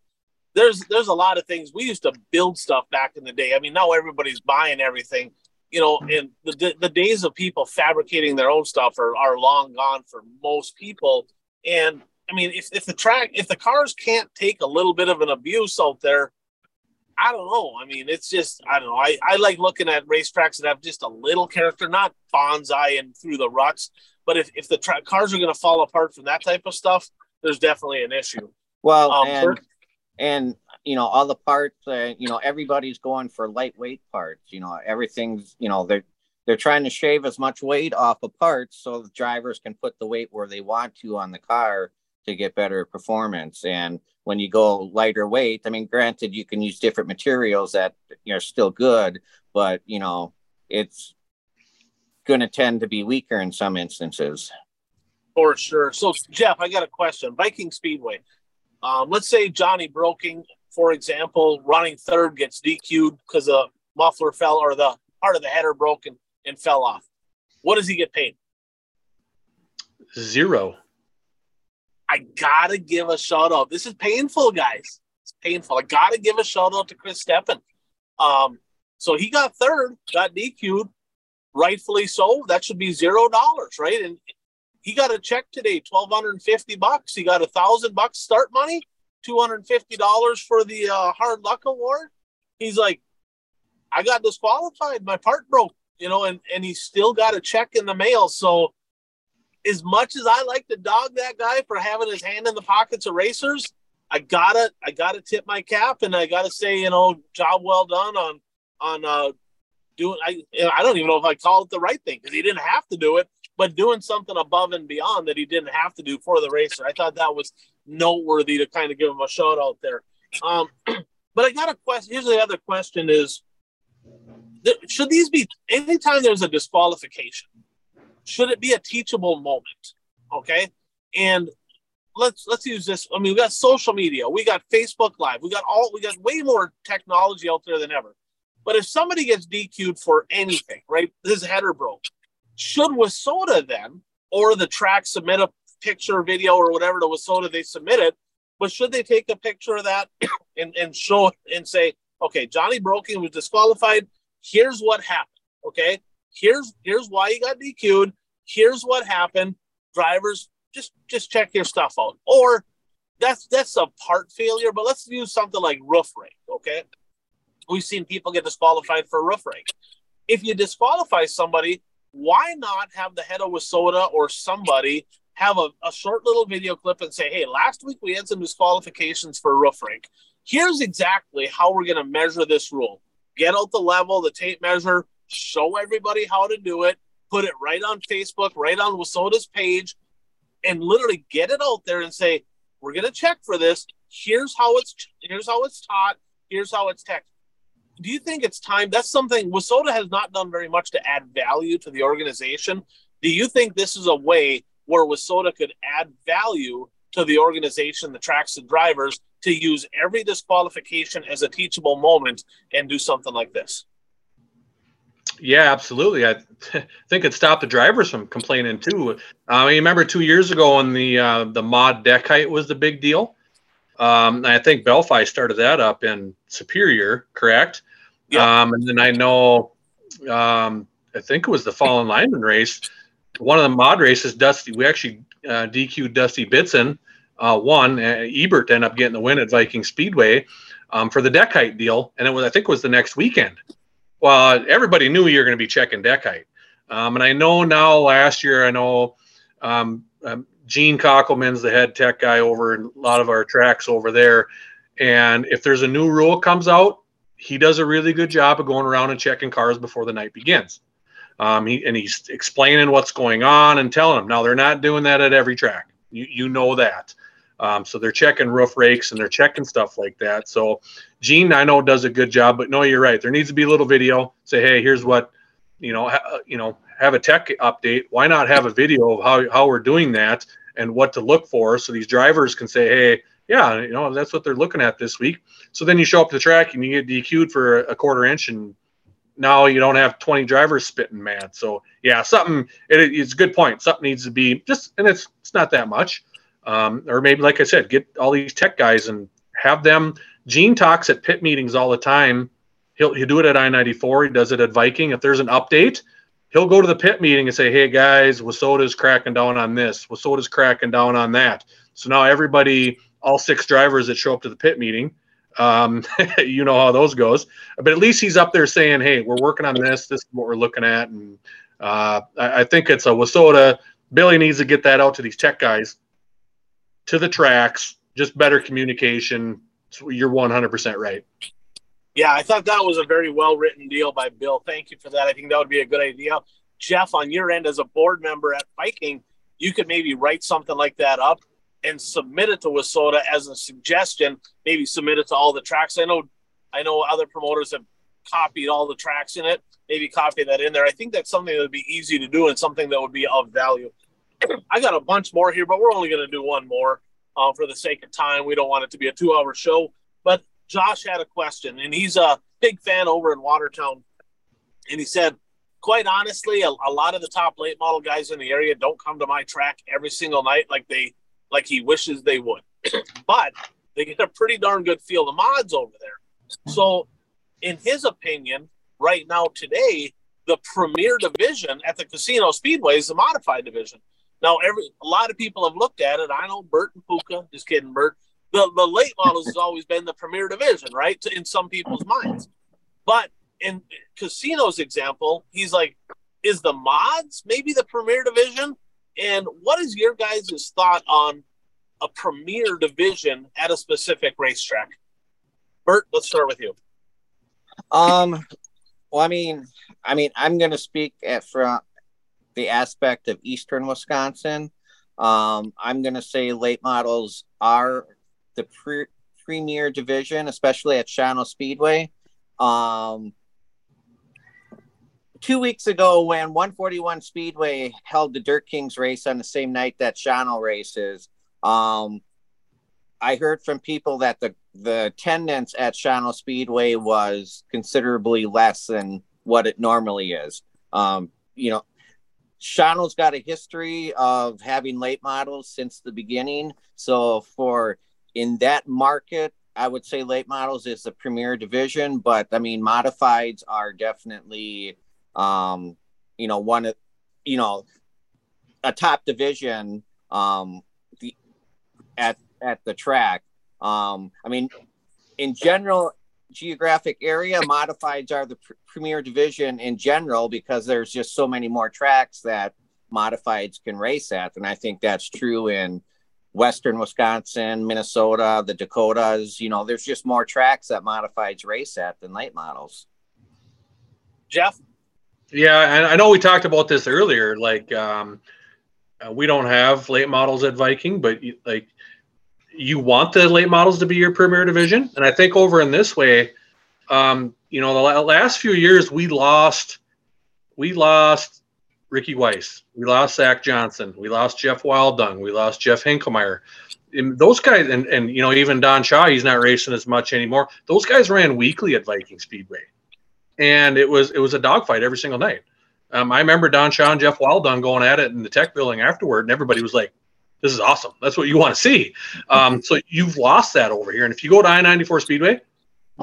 there's there's a lot of things we used to build stuff back in the day. I mean, now everybody's buying everything, you know, and the the days of people fabricating their own stuff are are long gone for most people. And I mean, if if the track if the cars can't take a little bit of an abuse out there, I don't know. I mean, it's just I don't know. I I like looking at racetracks that have just a little character, not bonsai and through the ruts, but if, if the tra- cars are going to fall apart from that type of stuff, there's definitely an issue. Well, um, and, for- and you know all the parts, uh, you know everybody's going for lightweight parts. You know everything's you know they're they're trying to shave as much weight off of parts so the drivers can put the weight where they want to on the car to get better performance. And when you go lighter weight, I mean, granted, you can use different materials that are still good, but you know, it's going to tend to be weaker in some instances. For sure. So, Jeff, I got a question. Viking Speedway. Um, let's say Johnny Broking, for example, running third gets DQ'd because the muffler fell or the part of the header broken and fell off. What does he get paid? Zero. I gotta give a shout out. This is painful, guys. It's painful. I gotta give a shout out to Chris Steppen. Um, so he got third, got DQ'd, rightfully so. That should be zero dollars, right? And he got a check today, twelve hundred and fifty bucks. He got a thousand bucks start money, two hundred and fifty dollars for the uh, hard luck award. He's like, I got disqualified. My part broke, you know, and and he still got a check in the mail. So, as much as I like to dog that guy for having his hand in the pockets of racers, I gotta I gotta tip my cap and I gotta say, you know, job well done on on uh, doing I I don't even know if I call it the right thing because he didn't have to do it, but doing something above and beyond that he didn't have to do for the racer. I thought that was noteworthy to kind of give him a shout out there. Um, but I got a question. Here's the other question: Is should these be anytime there's a disqualification? Should it be a teachable moment? Okay, and let's let's use this. I mean, we got social media, we got Facebook Live, we got all we got way more technology out there than ever. But if somebody gets DQ'd for anything, right, his header broke, should WISSOTA then, or the track submit a picture, video, or whatever to WISSOTA they submitted, but should they take a picture of that and, and show and say, okay, Johnny Broking was disqualified. Here's what happened. Okay. Here's here's why you got DQ'd. Here's what happened. Drivers, just just check your stuff out. Or that's that's a part failure, but let's use something like roof rake. Okay. We've seen people get disqualified for roof rake. If you disqualify somebody, why not have the head of WISSOTA or somebody have a, a short little video clip and say, hey, last week we had some disqualifications for roof rake. Here's exactly how we're going to measure this rule. Get out the level, the tape measure, show everybody how to do it, put it right on Facebook, right on WISSOTA's page, and literally get it out there and say, we're going to check for this. Here's how it's here's how it's taught. Here's how it's tech do you think it's time? That's something WISSOTA has not done very much to add value to the organization. Do you think this is a way where WISSOTA could add value to the organization, the tracks, and drivers to use every disqualification as a teachable moment and do something like this. Yeah, absolutely. I think it stopped the drivers from complaining too. Uh, you remember two years ago when the uh, the mod deck height was the big deal. Um, I think Belfi started that up in Superior, correct? Yeah. Um, and then I know, um, I think it was the Fallen Lineman race. One of the mod races, Dusty, we actually uh, DQ Dusty Bitson uh, won. Uh, Ebert ended up getting the win at Viking Speedway um, for the deck height deal, and it was I think it was the next weekend. Well, everybody knew you're going to be checking deck height, um, and I know now. Last year, I know um, um, Gene Kockelman's the head tech guy over a lot of our tracks over there, and if there's a new rule comes out, he does a really good job of going around and checking cars before the night begins. Um, he, and he's explaining what's going on and telling them. Now they're not doing that at every track. You, you know that. Um, so they're checking roof rakes and they're checking stuff like that. So Gene, I know does a good job, but no, you're right. There needs to be a little video. Say, hey, here's what, you know, ha- you know, have a tech update. Why not have a video of how how we're doing that and what to look for, so these drivers can say, hey, yeah, you know, that's what they're looking at this week. So then you show up to the track and you get DQ'd for a quarter inch and now you don't have 20 drivers spitting mad. So yeah, something it, it's a good point. Something needs to be just, and it's it's not that much. Um, or maybe like I said, get all these tech guys and have them. Gene talks at pit meetings all the time. He'll he'll do it at I ninety four. He does it at Viking. If there's an update, he'll go to the pit meeting and say, "Hey guys, WISSOTA's cracking down on this. WISSOTA's cracking down on that." So now everybody, all six drivers that show up to the pit meeting, um, you know how those goes. But at least he's up there saying, "Hey, we're working on this. This is what we're looking at." And uh, I, I, think it's a WISSOTA. Billy needs to get that out to these tech guys, to the tracks. Just better communication. You're 100% right. Yeah, I thought that was a very well written deal by Bill. Thank you for that. I think that would be a good idea. Jeff, on your end as a board member at Viking, you could maybe write something like that up and submit it to WISSOTA as a suggestion. Maybe submit it to all the tracks. I know, I know other promoters have copied all the tracks in it. Maybe copy that in there. I think that's something that would be easy to do and something that would be of value. I got a bunch more here, but we're only going to do one more uh, for the sake of time. We don't want it to be a two-hour show. But Josh had a question, and he's a big fan over in Watertown, and he said, quite honestly, a, a lot of the top late model guys in the area don't come to my track every single night like they like he wishes they would. but they get a pretty darn good feel of mods over there. So, in his opinion, right now today, the premier division at the casino speedway is the modified division. Now, every a lot of people have looked at it. I know Bert and Puka, just kidding, Bert. The the late models has always been the premier division, right? In some people's minds, but in Casino's example, he's like, is the mods maybe the premier division? And what is your guys' thought on a premier division at a specific racetrack? Bert, let's start with you. Um, well, I mean, I mean, I'm going to speak at from the aspect of Eastern Wisconsin. Um, I'm going to say late models are the pre- premier division, especially at Shawano Speedway. Um, two weeks ago when 141 Speedway held the Dirt Kings race on the same night that Shawano races, um, I heard from people that the the attendance at Shawano Speedway was considerably less than what it normally is. Um, you know, Shawano's got a history of having late models since the beginning. So for in that market, I would say late models is the premier division, but I mean modifieds are definitely um, you know, one of, you know, a top division um, the, at at the track. Um, I mean, in general, geographic area, modifieds are the pr- premier division in general because there's just so many more tracks that modifieds can race at, and I think that's true in Western Wisconsin, Minnesota, the Dakotas. You know, there's just more tracks that modifieds race at than late models. Jeff. Yeah, and I know we talked about this earlier. Like, um, uh, we don't have late models at Viking, but like, you want the late models to be your premier division, and I think over in this way, um, you know, the last few years we lost, we lost Ricky Weiss, we lost Zach Johnson, we lost Jeff Wildung, we lost Jeff Hinkelmeyer, those guys, and and you know even Don Shaw, he's not racing as much anymore. Those guys ran weekly at Viking Speedway, and it was it was a dogfight every single night. Um, I remember Don Shaw and Jeff Wildung going at it in the tech building afterward, and everybody was like, "This is awesome. That's what you want to see." Um, so you've lost that over here, and if you go to I ninety four Speedway,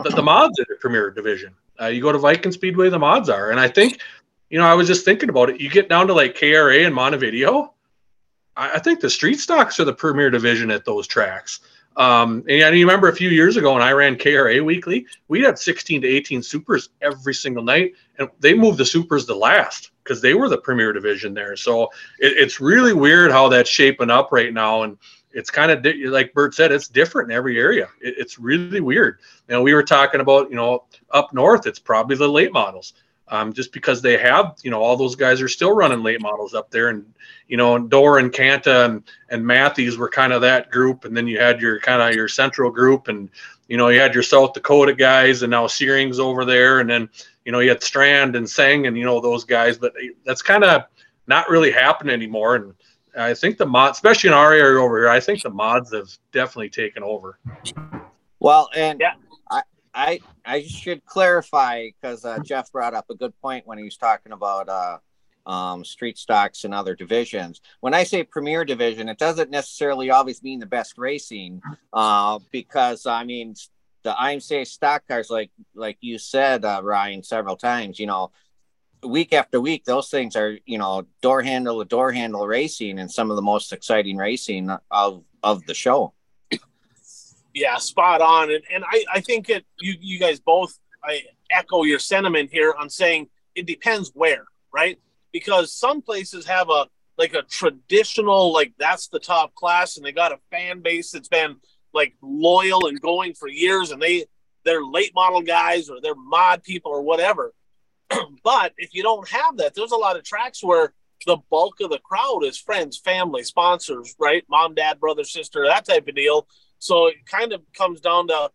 the, the mods are the premier division. Uh, you go to Viking Speedway, the mods are, and I think, you know, I was just thinking about it. You get down to like KRA and Montevideo, I, I think the street stocks are the premier division at those tracks. Um, and you remember a few years ago when I ran KRA weekly, we had 16 to 18 supers every single night, and they moved the supers to last because they were the premier division there. So it, it's really weird how that's shaping up right now, and it's kind of di- like Bert said, it's different in every area. It, it's really weird. Know, we were talking about you know up north, it's probably the late models. Um, just because they have, you know, all those guys are still running late models up there, and you know, Dor and Kanta and, and Matthews were kind of that group. And then you had your kind of your central group and, you know, you had your South Dakota guys and now Searing's over there. And then, you know, you had Strand and Sang and, you know, those guys, but that's kind of not really happening anymore. And I think the mod, especially in our area over here, I think the mods have definitely taken over. Well, and yeah. I, I, I should clarify because uh, Jeff brought up a good point when he was talking about, uh, um, street stocks and other divisions. When I say premier division, it doesn't necessarily always mean the best racing, uh, because I mean the IMCA stock cars, like like you said, uh, Ryan, several times. You know, week after week, those things are you know door handle to door handle racing, and some of the most exciting racing of of the show. Yeah, spot on, and and I I think it you you guys both I echo your sentiment here on saying it depends where, right? because some places have a like a traditional like that's the top class and they got a fan base that's been like loyal and going for years and they they're late model guys or they're mod people or whatever but if you don't have that there's a lot of tracks where the bulk of the crowd is friends family sponsors right mom dad brother sister that type of deal so it kind of comes down to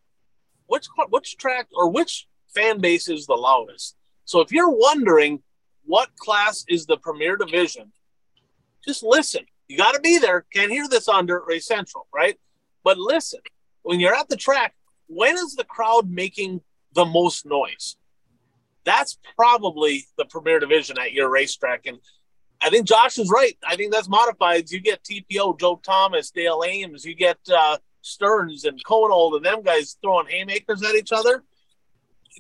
which which track or which fan base is the loudest so if you're wondering what class is the premier division, just listen. You got to be there. Can't hear this on Dirt Race Central, right? But listen, when you're at the track, when is the crowd making the most noise? That's probably the premier division at your racetrack. And I think Josh is right. I think that's modified. You get TPO, Joe Thomas, Dale Ames, you get uh, Stearns and Conold and them guys throwing haymakers at each other.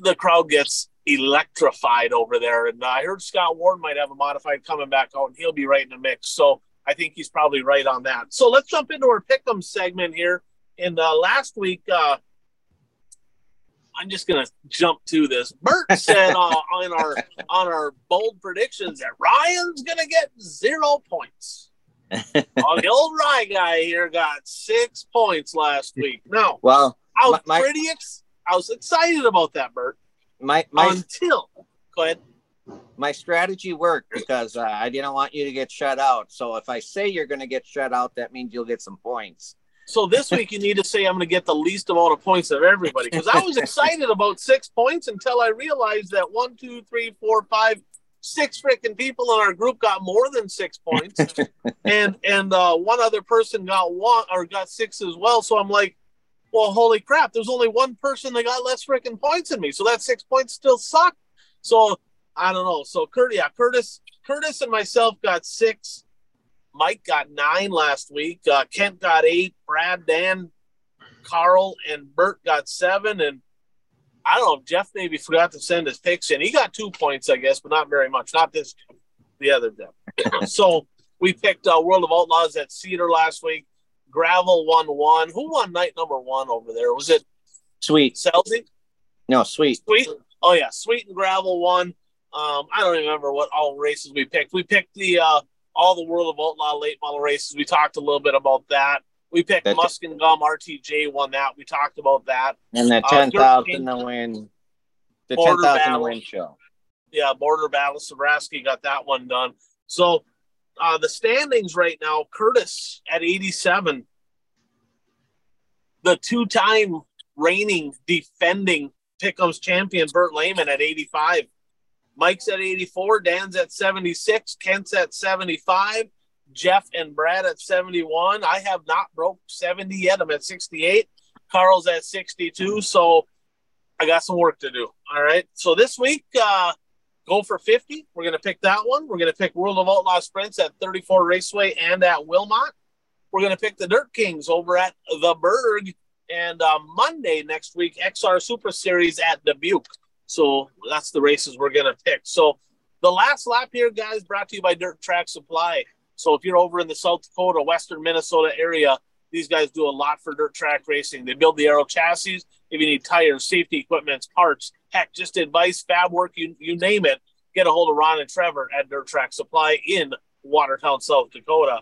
The crowd gets electrified over there. And I heard Scott Ward might have a modified coming back out, and he'll be right in the mix. So I think he's probably right on that. So let's jump into our pick'em segment here. And uh, last week, uh, I'm just gonna jump to this. Bert said uh, on our on our bold predictions that Ryan's gonna get zero points. oh, the old Rye guy here got six points last week. No, well, I was my, pretty ex- I was excited about that, Bert my, my until go ahead. My strategy worked because uh, I didn't want you to get shut out. So if I say you're going to get shut out, that means you'll get some points. So this week you need to say I'm going to get the least amount of points of everybody because I was excited about six points until I realized that one, two, three, four, five, six freaking people in our group got more than six points, and and uh, one other person got one or got six as well. So I'm like, well, holy crap, there's only one person that got less freaking points than me. So that six points still suck. So I don't know. So Kurt, yeah, Curtis, Curtis and myself got six. Mike got nine last week. Uh, Kent got eight. Brad, Dan, Carl, and Bert got seven. And I don't know Jeff maybe forgot to send his picks in. He got two points, I guess, but not very much. Not this, the other Jeff. so we picked uh, World of Outlaws at Cedar last week. Gravel won one. Who won night number one over there? Was it Sweet Selzy? No, Sweet. Sweet. Oh yeah, Sweet and Gravel won. Um, I don't remember what all races we picked. We picked the uh, all the World of Outlaw late model races. We talked a little bit about that. We picked That's Musk and Gum RTJ won that. We talked about that. And the uh, ten thousand uh, to win. The ten thousand to win show. Yeah, Border Battle. Sabraski got that one done. So uh, the standings right now, Curtis at 87. The two time reigning, defending Pickums champion, Bert Lehman at 85. Mike's at 84. Dan's at 76. Kent's at 75. Jeff and Brad at 71. I have not broke 70 yet. I'm at 68. Carl's at 62. So I got some work to do. All right. So this week, uh, go for 50. We're going to pick that one. We're going to pick World of Outlaw Sprints at 34 Raceway and at Wilmot. We're going to pick the Dirt Kings over at the Berg. And uh, Monday next week, XR Super Series at Dubuque. So that's the races we're going to pick. So the last lap here, guys, brought to you by Dirt Track Supply. So if you're over in the South Dakota, Western Minnesota area, these guys do a lot for dirt track racing. They build the aero chassis. If you need tires, safety equipment, parts, heck, just advice, fab work, you, you name it, get a hold of Ron and Trevor at Dirt Track Supply in Watertown, South Dakota.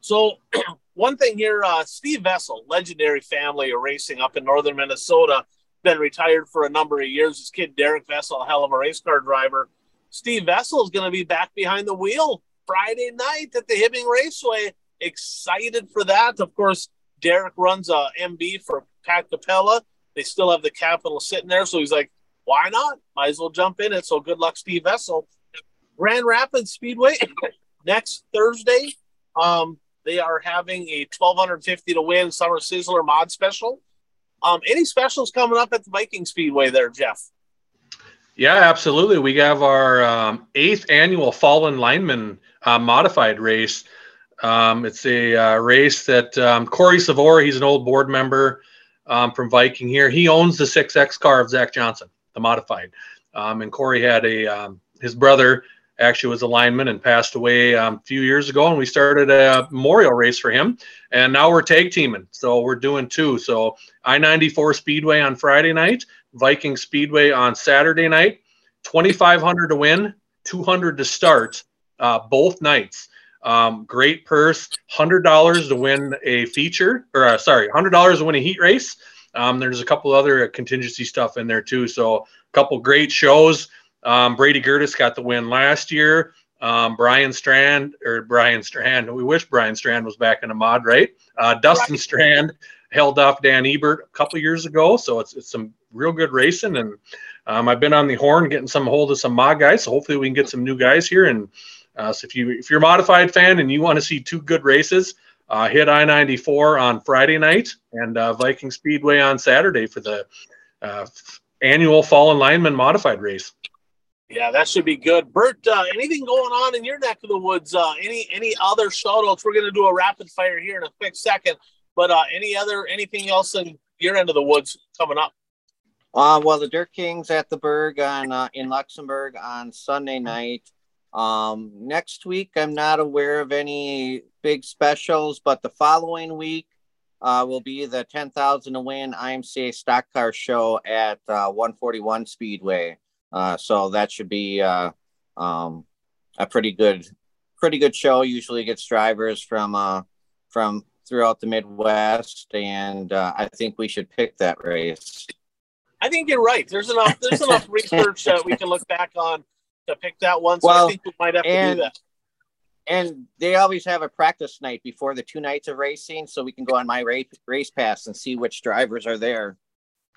So, one thing here, uh, Steve Vessel, legendary family of racing up in northern Minnesota, been retired for a number of years. His kid, Derek Vessel, a hell of a race car driver. Steve Vessel is going to be back behind the wheel Friday night at the Hibbing Raceway. Excited for that. Of course, Derek runs a MB for Pat Capella. They still have the capital sitting there. So he's like, why not? Might as well jump in it. So good luck, Steve Vessel. Grand Rapids Speedway next Thursday. Um, they are having a 1250 to win Summer Sizzler mod special. Um, any specials coming up at the Viking Speedway there, Jeff? Yeah, absolutely. We have our um, eighth annual Fallen Lineman uh, modified race. Um, it's a uh, race that um, Corey Savora, he's an old board member um, from Viking here. He owns the 6X car of Zach Johnson, the modified. Um, and Corey had a, um, his brother actually was a lineman and passed away a few years ago. And we started a memorial race for him. And now we're tag teaming. So we're doing two. So I 94 Speedway on Friday night Viking Speedway on Saturday night. 2,500 to win, 200 to start, uh, both nights. Um, great purse, hundred dollars to win a feature, or uh, sorry, hundred dollars to win a heat race. Um, there's a couple other contingency stuff in there too. So a couple great shows. Um, Brady Gertis got the win last year. Um, Brian Strand or Brian Strand. We wish Brian Strand was back in a mod, right? Uh, Dustin right. Strand held off Dan Ebert a couple years ago, so it's it's some real good racing. And um, I've been on the horn getting some hold of some mod guys. So hopefully we can get some new guys here. And uh, so if you if you're a modified fan and you want to see two good races, uh, hit I-94 on Friday night and uh, Viking Speedway on Saturday for the uh, annual Fallen Lineman modified race. Yeah, that should be good. Bert, uh, anything going on in your neck of the woods? Uh, any any other shoutouts? We're going to do a rapid fire here in a quick second. But any other anything else in your end of the woods coming up? Uh, well, the Dirt Kings at the Berg on uh, in Luxemburg on Sunday night. Um, next week, I'm not aware of any big specials, but the following week uh, will be the 10,000 to win IMCA stock car show at uh, 141 Speedway. Uh, so that should be uh, um, a pretty good, pretty good show. Usually gets drivers from uh, from throughout the Midwest, and uh, I think we should pick that race. I think you're right. There's enough. There's enough research that we can look back on to pick that one. So well, I think we might have and, to do that. And they always have a practice night before the two nights of racing, so we can go on my race race pass and see which drivers are there.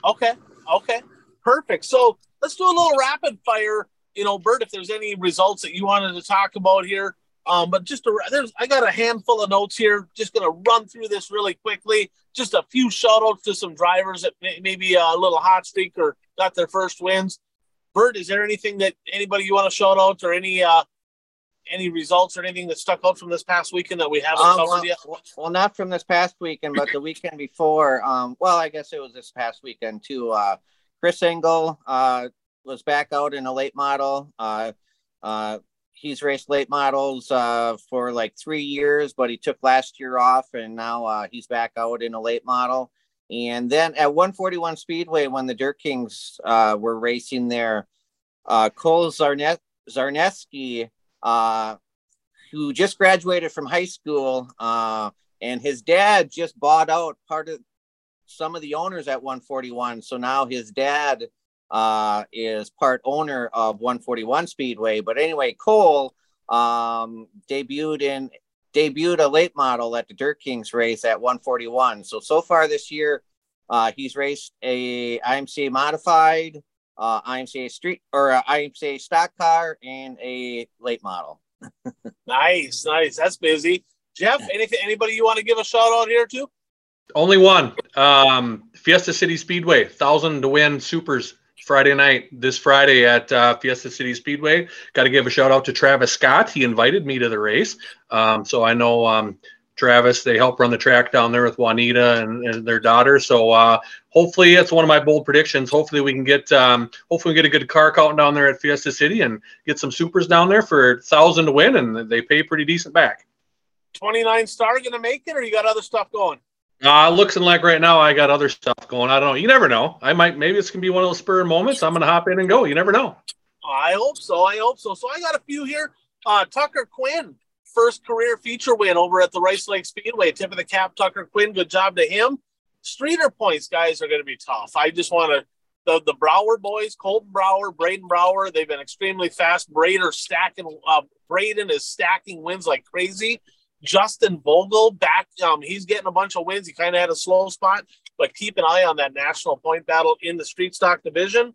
Okay. Okay. Perfect. So let's do a little rapid fire. You know, Bert, if there's any results that you wanted to talk about here, um, but just a, there's, I got a handful of notes here. Just going to run through this really quickly. Just a few shout outs to some drivers that may, maybe a little hot streak or got their first wins. Bert, is there anything that anybody you want to shout out or any uh, any results or anything that stuck out from this past weekend that we haven't um, covered well, yet? Well, not from this past weekend, but the weekend before. Um, well, I guess it was this past weekend too. Uh, Chris Engel uh, was back out in a late model. Uh, uh, he's raced late models uh, for like three years, but he took last year off, and now uh, he's back out in a late model. And then at 141 Speedway, when the Dirt Kings uh, were racing there, Cole Zarne- Zarneski, who just graduated from high school, and his dad just bought out part of some of the owners at 141. So now his dad uh, is part owner of 141 Speedway. But anyway, Cole um, debuted in debuted a late model at the Dirt Kings race at 141. So so far this year, uh, he's raced a IMCA modified, uh, IMCA street or uh, IMCA stock car, and a late model. nice, nice. That's busy. Jeff, anything, anybody you want to give a shout out here to? Only one. Um, Fiesta City Speedway, thousand to win supers Friday night. This Friday at uh, Fiesta City Speedway. Got to give a shout out to Travis Scott. He invited me to the race, um, so I know um, Travis. They help run the track down there with Juanita and, and their daughter. So uh, hopefully, it's one of my bold predictions. Hopefully, we can get um, hopefully we get a good car count down there at Fiesta City and get some supers down there for thousand to win, and they pay pretty decent back. 29 star going to make it, or you got other stuff going? Uh, looks like right now I got other stuff going. I don't know. You never know. I might, maybe it's to be one of those spur moments. I'm to hop in and go. You never know. I hope so. I hope so. So I got a few here. Uh, Tucker Quinn, first career feature win over at the Rice Lake Speedway. Tip of the cap, Tucker Quinn. Good job to him. Streeter points, guys, are to be tough. I just want to the the Brower boys, Colton Brower, Braden Brower. They've been extremely fast. Brader stacking. Uh, Braden is stacking wins like crazy. Justin Vogel back. Um, he's getting a bunch of wins. He kind of had a slow spot, but keep an eye on that national point battle in the street stock division.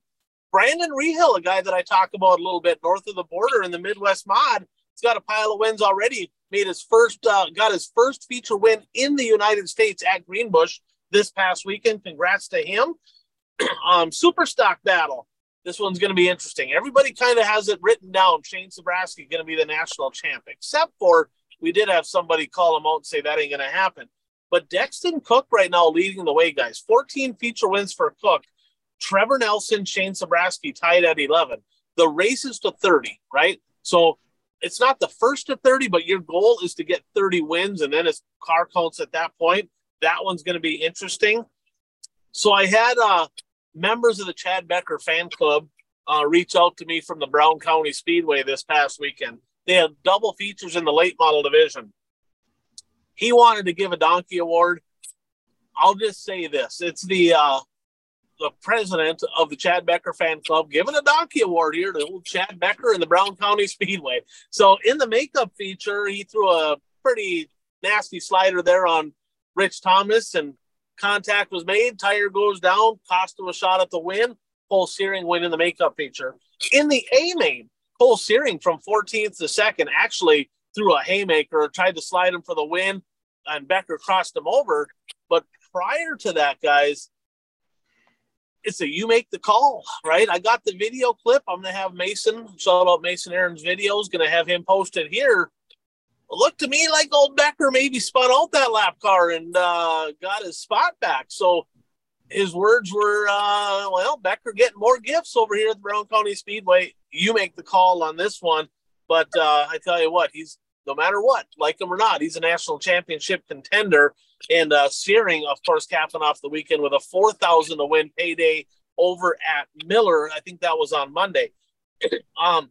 Brandon Rehill, a guy that I talk about a little bit north of the border in the Midwest mod, he's got a pile of wins already. Made his first, uh, got his first feature win in the United States at Greenbush this past weekend. Congrats to him. um, super stock battle. This one's going to be interesting. Everybody kind of has it written down. Shane Sabraski going to be the national champ, except for we did have somebody call him out and say that ain't going to happen. But Dexton Cook right now leading the way, guys. 14 feature wins for Cook. Trevor Nelson, Shane Sabraski tied at 11. The race is to 30, right? So it's not the first to 30, but your goal is to get 30 wins, and then it's car counts at that point. That one's going to be interesting. So I had uh, members of the Chad Becker fan club uh, reach out to me from the Brown County Speedway this past weekend. They had double features in the late model division. He wanted to give a donkey award. I'll just say this: it's the uh, the president of the Chad Becker fan club giving a donkey award here to old Chad Becker in the Brown County Speedway. So in the makeup feature, he threw a pretty nasty slider there on Rich Thomas, and contact was made. Tire goes down, cost him a shot at the win. Full Searing win in the makeup feature. In the A main, Cole Searing from 14th to second actually threw a haymaker, tried to slide him for the win, and Becker crossed him over. But prior to that, guys, it's a you make the call, right? I got the video clip. I'm gonna have Mason shout out Mason Aaron's videos, gonna have him posted here. It looked to me like old Becker maybe spun out that lap car and uh, got his spot back. So his words were, uh, well, Becker getting more gifts over here at the Brown County Speedway. You make the call on this one. But uh, I tell you what, he's no matter what, like him or not, he's a national championship contender. And uh, Searing, of course, capping off the weekend with a 4,000 to win payday over at Miller. I think that was on Monday. um,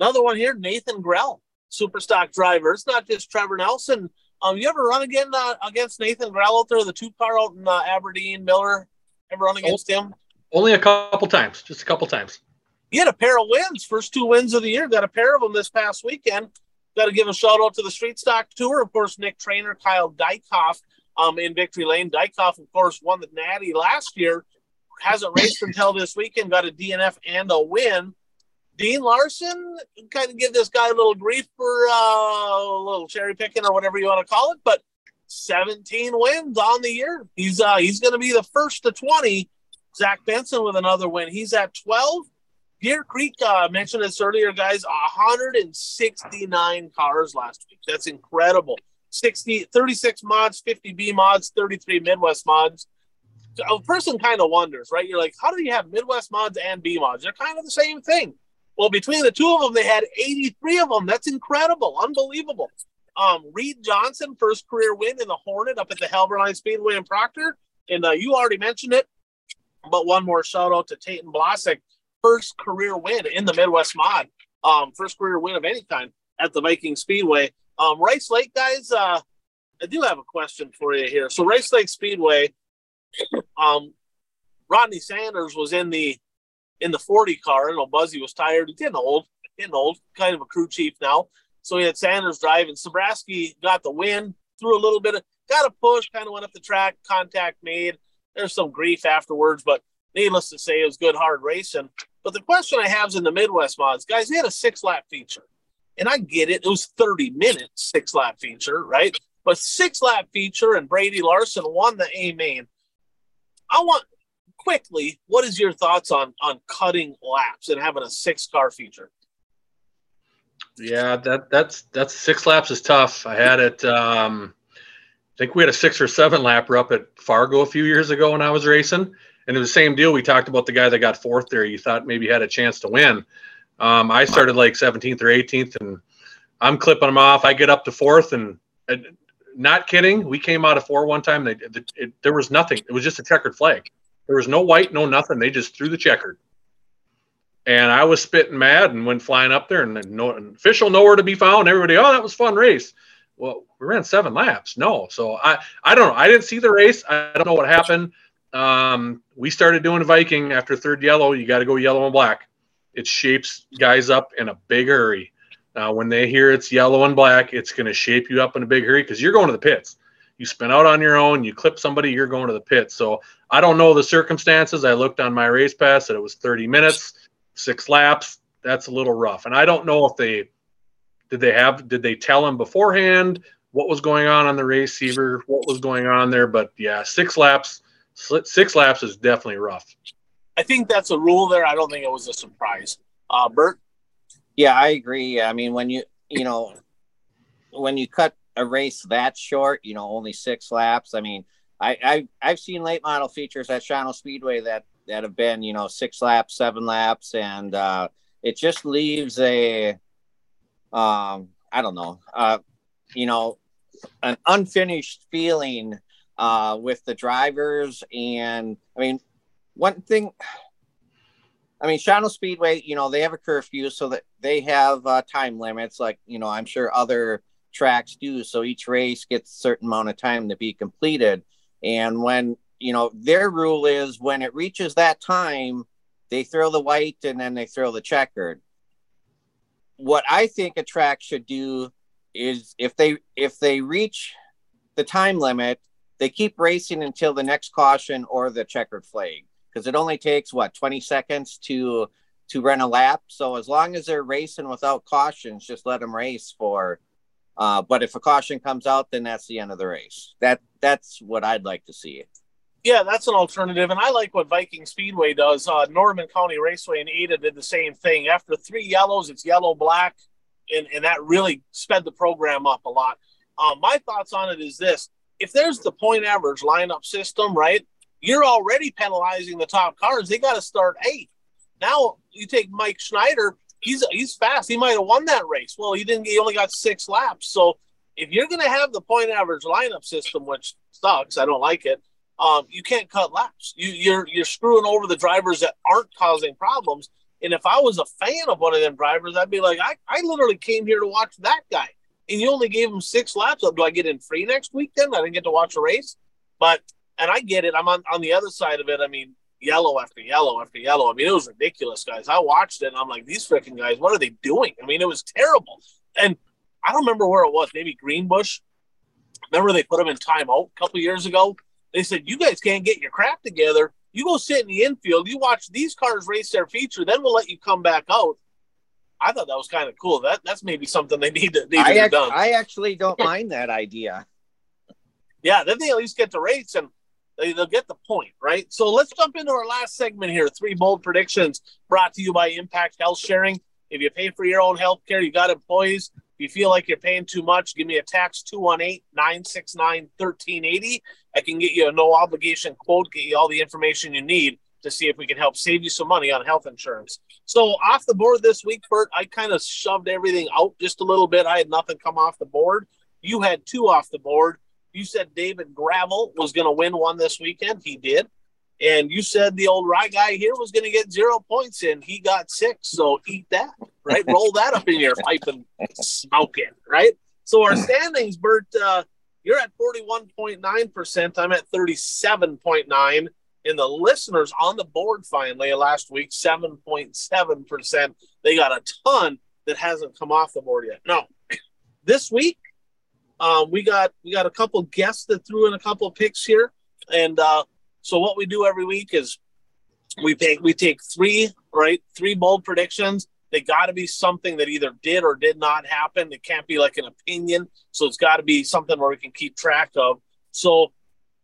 another one here, Nathan Grell, super stock driver. It's not just Trevor Nelson um, you ever run again uh, against Nathan Grell out there, the two car out in uh, Aberdeen, Miller? Ever run against him? Only a couple times, just a couple times. He had a pair of wins, first two wins of the year. Got a pair of them this past weekend. Got to give a shout out to the Street Stock Tour, of course. Nick Trainer, Kyle Dykoff, um, in Victory Lane. Dykoff, of course, won the Natty last year. Hasn't raced until this weekend. Got a DNF and a win. Dean Larson kind of give this guy a little grief for uh, a little cherry picking or whatever you want to call it, but 17 wins on the year. He's uh, he's going to be the first to 20. Zach Benson with another win. He's at 12. Deer Creek uh, mentioned this earlier, guys. 169 cars last week. That's incredible. 60, 36 mods, 50 B mods, 33 Midwest mods. A person kind of wonders, right? You're like, how do you have Midwest mods and B mods? They're kind of the same thing. Well, between the two of them, they had 83 of them. That's incredible, unbelievable. Um, Reed Johnson, first career win in the Hornet up at the Halberline Speedway in Proctor. And uh, you already mentioned it, but one more shout out to Tayton Blasick, first career win in the Midwest Mod. Um, first career win of any kind at the Viking Speedway. Um, Rice Lake guys, uh, I do have a question for you here. So Rice Lake Speedway, um, Rodney Sanders was in the in the 40 car. You know, Buzzy was tired. He's getting old, getting old, kind of a crew chief now. So he had Sanders driving. Sabraski got the win, threw a little bit of, got a push, kind of went up the track, contact made. There's some grief afterwards, but needless to say, it was good, hard racing. But the question I have is in the Midwest mods, guys, they had a six lap feature. And I get it. It was 30 minutes, six lap feature, right? But six lap feature and Brady Larson won the A main. I want quickly, what is your thoughts on on cutting laps and having a six car feature? Yeah, that that's that's six laps is tough. I had it. Um, I think we had a six or seven lapper up at Fargo a few years ago when I was racing, and it was the same deal. We talked about the guy that got fourth there. You thought maybe had a chance to win. Um, I started like 17th or 18th, and I'm clipping them off. I get up to fourth, and, and not kidding, we came out of four one time. They, it, there was nothing. It was just a checkered flag. There was no white, no nothing. They just threw the checkered. And I was spitting mad and went flying up there, and no an official nowhere to be found. Everybody, oh, that was fun race. Well, we ran seven laps. No, so I I don't know. I didn't see the race. I don't know what happened. Um, we started doing Viking after third yellow. You got to go yellow and black. It shapes guys up in a big hurry. Now, when they hear it's yellow and black, it's going to shape you up in a big hurry because you're going to the pits. You spin out on your own, you clip somebody, you're going to the pit. So I don't know the circumstances. I looked on my race pass that it was 30 minutes, six laps. That's a little rough. And I don't know if they did they have did they tell him beforehand what was going on on the receiver, what was going on there. But yeah, six laps, six laps is definitely rough. I think that's a rule there. I don't think it was a surprise. Uh, Bert. Yeah, I agree. I mean, when you you know when you cut a race that short, you know, only six laps. I mean, I, I I've seen late model features at Shawano Speedway that that have been you know six laps, seven laps, and uh, it just leaves a um I don't know uh you know an unfinished feeling uh with the drivers and I mean one thing I mean, Shawano Speedway, you know, they have a curfew so that they have uh, time limits, like, you know, I'm sure other tracks do. So each race gets a certain amount of time to be completed. And when, you know, their rule is when it reaches that time, they throw the white and then they throw the checkered. What I think a track should do is if they if they reach the time limit, they keep racing until the next caution or the checkered flag because it only takes what 20 seconds to to run a lap. So as long as they're racing without cautions, just let them race for. Uh, but if a caution comes out, then that's the end of the race. That that's what I'd like to see. Yeah, that's an alternative, and I like what Viking Speedway does. Uh, Norman County Raceway in Ada did the same thing. After three yellows, it's yellow black, and and that really sped the program up a lot. Um, my thoughts on it is this: if there's the point average lineup system, right, you're already penalizing the top cars. They got to start eight. Now you take Mike Schneider. He's he's fast. He might have won that race. Well, he didn't. He only got six laps. So if you're going to have the point average lineup system, which sucks, I don't like it. Um, you can't cut laps. You, you're you're screwing over the drivers that aren't causing problems. And if I was a fan of one of them drivers, I'd be like, I, I literally came here to watch that guy, and you only gave him six laps. Up, Do I get in free next week? Then I didn't get to watch a race. But and I get it. I'm on, on the other side of it. I mean, yellow after yellow after yellow. I mean, it was ridiculous, guys. I watched it and I'm like, these freaking guys, what are they doing? I mean, it was terrible. And I don't remember where it was. Maybe Greenbush. Remember they put them in timeout a couple years ago? They said, you guys can't get your crap together. You go sit in the infield. You watch these cars race their feature. Then we'll let you come back out. I thought that was kind of cool. That that's maybe something they need to need I, to act, done. I actually don't mind that idea. Yeah, then they at least get to race. And they, will get the point, right? So let's jump into our last segment here. Three bold predictions brought to you by Impact Health Sharing. If you pay for your own health care, you got employees. If you feel like you're paying too much, give me a tax 218 969 1380. I can get you a no obligation quote, get you all the information you need to see if we can help save you some money on health insurance. So, off the board this week, Bert, I kind of shoved everything out just a little bit. I had nothing come off the board. You had two off the board. You said David Gravel was going to win one this weekend. He did. And you said the old rye guy here was going to get zero points and He got six. So eat that, right? Roll that up in your pipe and smoke it, right? So our standings, Bert, uh, you're at 41.9%. I'm at 37.9. And the listeners on the board finally last week, 7.7%. They got a ton that hasn't come off the board yet. No, this week, um, we got we got a couple guests that threw in a couple picks here, and uh, so what we do every week is we take we take three right three bold predictions, They got to be something that either did or did not happen. It can't be like an opinion. So it's got to be something where we can keep track of. So,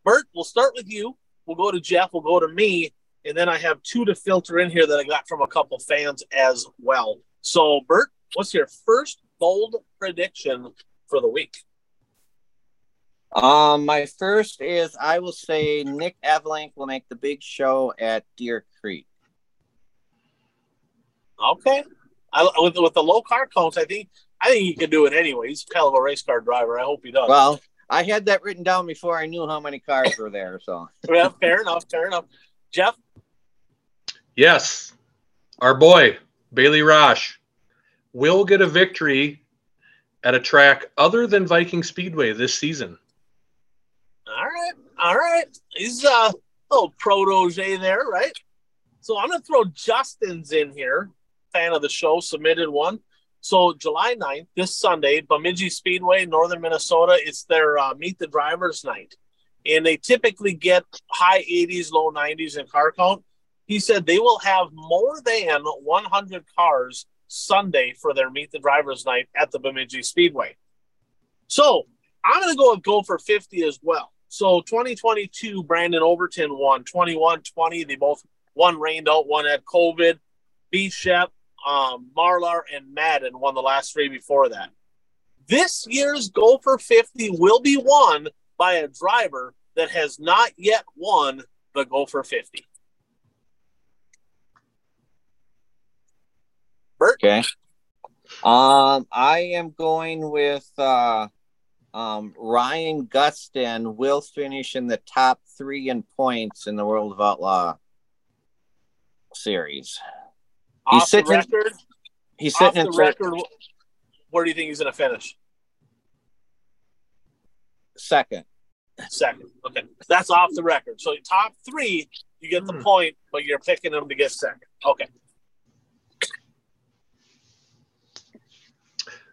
Bert, we'll start with you. We'll go to Jeff. We'll go to me. And then I have two to filter in here that I got from a couple fans as well. So, Bert, what's your first bold prediction for the week? Um, my first is I will say Nick Anvelink will make the big show at Deer Creek. Okay, I, with with the low car counts, I think I think he can do it anyway. He's kind of a race car driver. I hope he does. Well, I had that written down before I knew how many cars were there. So yeah, fair enough. Fair enough. Jeff. Yes, our boy Bailey Rosh will get a victory at a track other than Viking Speedway this season. All right, all right. He's a little protege there, right? So I'm to throw Justin's in here. Fan of the show submitted one. So July 9th, this Sunday, Bemidji Speedway, Northern Minnesota, it's their uh, Meet the Drivers night. And they typically get high 80s, low 90s in car count. He said they will have more than 100 cars Sunday for their Meet the Drivers night at the Bemidji Speedway. So I'm going to go with Gopher 50 as well. So 2022, Brandon Overton won. 21 20, they both one rained out, one had COVID. B. Shep, um, Marlar, and Madden won the last three before that. This year's Gopher 50 will be won by a driver that has not yet won the Gopher 50. Bert? Okay. Um, I am going with uh, um, Ryan Gustin will finish in the top three in points in the World of Outlaw series. Off he's sitting. Record, he's sitting in record. Where do you think he's going to finish? Second. Second. Okay, that's off the record. So top three, you get the hmm. point, but you're picking him to get second. Okay.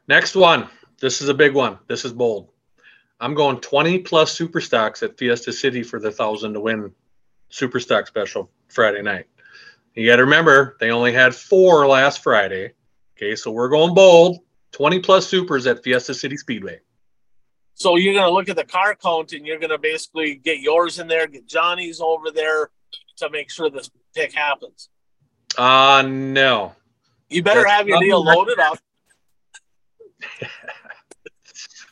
Next one. This is a big one. This is bold. I'm going 20 plus super stocks at Fiesta City for the thousand to win super stock special Friday night. You got to remember, they only had four last Friday. Okay, so we're going bold 20 plus supers at Fiesta City Speedway. So you're going to look at the car count and you're going to basically get yours in there, get Johnny's over there to make sure this pick happens. Uh, no. You better That's have your deal loaded up.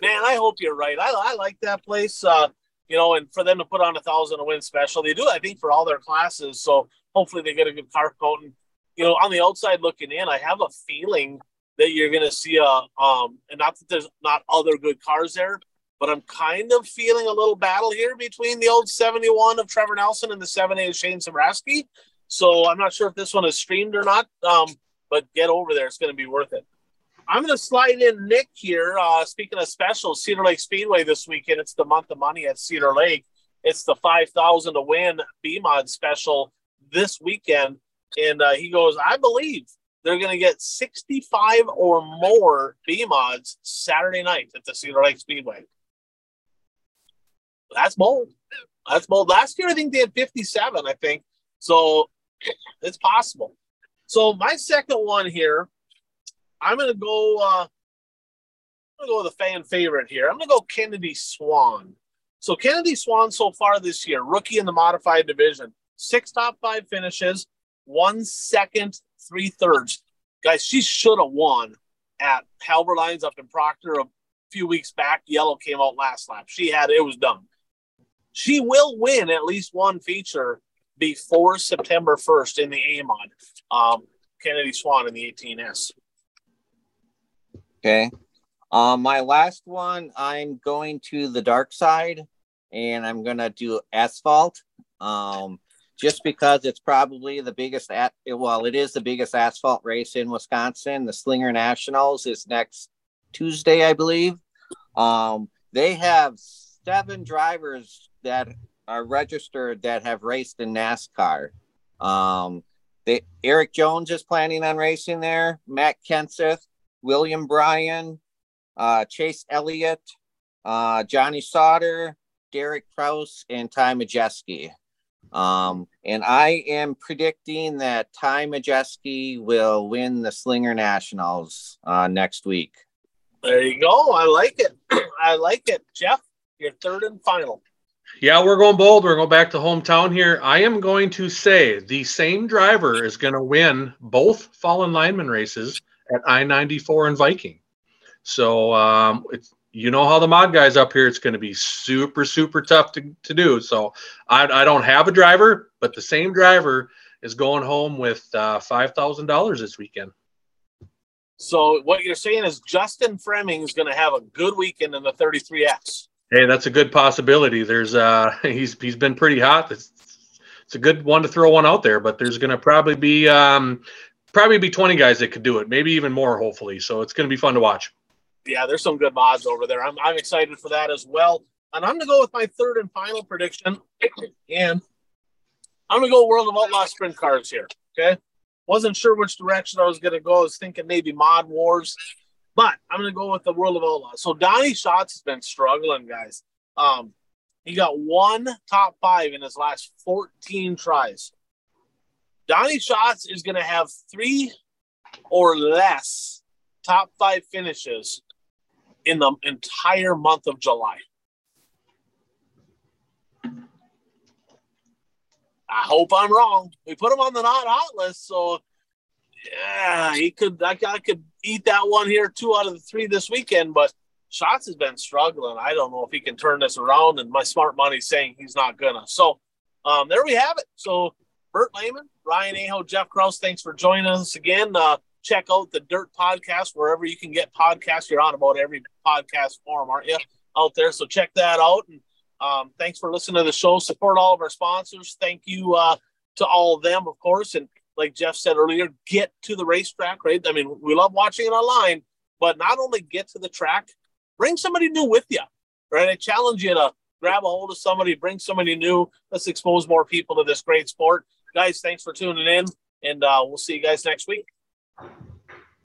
Man, I hope you're right. I, I like that place. Uh, you know, and for them to put on a thousand a win special, they do, I think, for all their classes. So hopefully they get a good car coat. And, you know, on the outside looking in, I have a feeling that you're going to see a, um, and not that there's not other good cars there, but I'm kind of feeling a little battle here between the old 71 of Trevor Nelson and the 78 of Shane Sabraski. So I'm not sure if this one is streamed or not, um, but get over there. It's going to be worth it. I'm going to slide in Nick here. Uh, speaking of specials, Cedar Lake Speedway this weekend. It's the month of money at Cedar Lake. It's the 5,000 to win B mod special this weekend. And uh, he goes, I believe they're going to get 65 or more B mods Saturday night at the Cedar Lake Speedway. That's bold. That's bold. Last year, I think they had 57, I think. So it's possible. So my second one here, I'm to go. Uh, I'm to go with a fan favorite here. I'm to go Kennedy Swan. So Kennedy Swan so far this year, rookie in the modified division, six top five finishes, one second, three thirds. Guys, she should have won at Halber Lines up in Proctor a few weeks back. Yellow came out last lap. She had it was done. She will win at least one feature before September 1st in the AMOD. Um, Kennedy Swan in the 18S. Okay. Um, my last one, I'm going to the dark side and I'm going to do asphalt. Um, just because it's probably the biggest at well it is the biggest asphalt race in wisconsin the slinger nationals is next tuesday i believe um, they have seven drivers that are registered that have raced in nascar um, they, erik jones is planning on racing there matt kenseth william byron uh, chase elliott uh, johnny sauter derek kraus and ty majeski Um, and I am predicting that Ty Majeski will win the Slinger Nationals uh, next week. There you go. I like it. I like it. Jeff, your third and final. Yeah, we're going bold. We're going back to hometown here. I am going to say the same driver is going to win both fallen lineman races at I 94 and Viking. So um, it's you know how the mod guys up here, it's going to be super, super tough to, to do. So I, I don't have a driver, but the same driver is going home with uh, $5,000 this weekend. So what you're saying is Justin Freming is going to have a good weekend in the 33X. Hey, that's a good possibility. There's uh he's he's been pretty hot. It's, it's a good one to throw one out there, but there's going to probably be um probably be 20 guys that could do it, maybe even more hopefully. So it's going to be fun to watch yeah, there's some good mods over there. I'm, I'm excited for that as well. And I'm going to go with my third and final prediction. And I'm going to go World of Outlaw sprint cars here. Okay. Wasn't sure which direction I was going to go. I was thinking maybe Mod Wars, but I'm going to go with the World of Outlaw. So Donny Schatz has been struggling, guys. Um, he got one top five in his last 14 tries. Donny Schatz is going to have three or less top five finishes in the entire month of July. I hope I'm wrong. We put him on the not hot list, so yeah, he could. I, could eat that one here, two out of the three this weekend. But Schatz has been struggling. I don't know if he can turn this around, and my smart money's saying he's not gonna. So, um, there we have it. So, Bert Lehman, Ryan Aho, Jeff Kraus, thanks for joining us again. Uh, check out the Dirt Podcast wherever you can get podcasts. You're on about every podcast forum, aren't you? Out there, so check that out. And um, thanks for listening to the show. Support all of our sponsors. Thank you uh, to all of them, of course. And like Jeff said earlier, get to the racetrack. Right? I mean, we love watching it online, but not only get to the track, bring somebody new with you. Right? I challenge you to grab a hold of somebody, bring somebody new. Let's expose more people to this great sport. Guys, thanks for tuning in, and uh, we'll see you guys next week.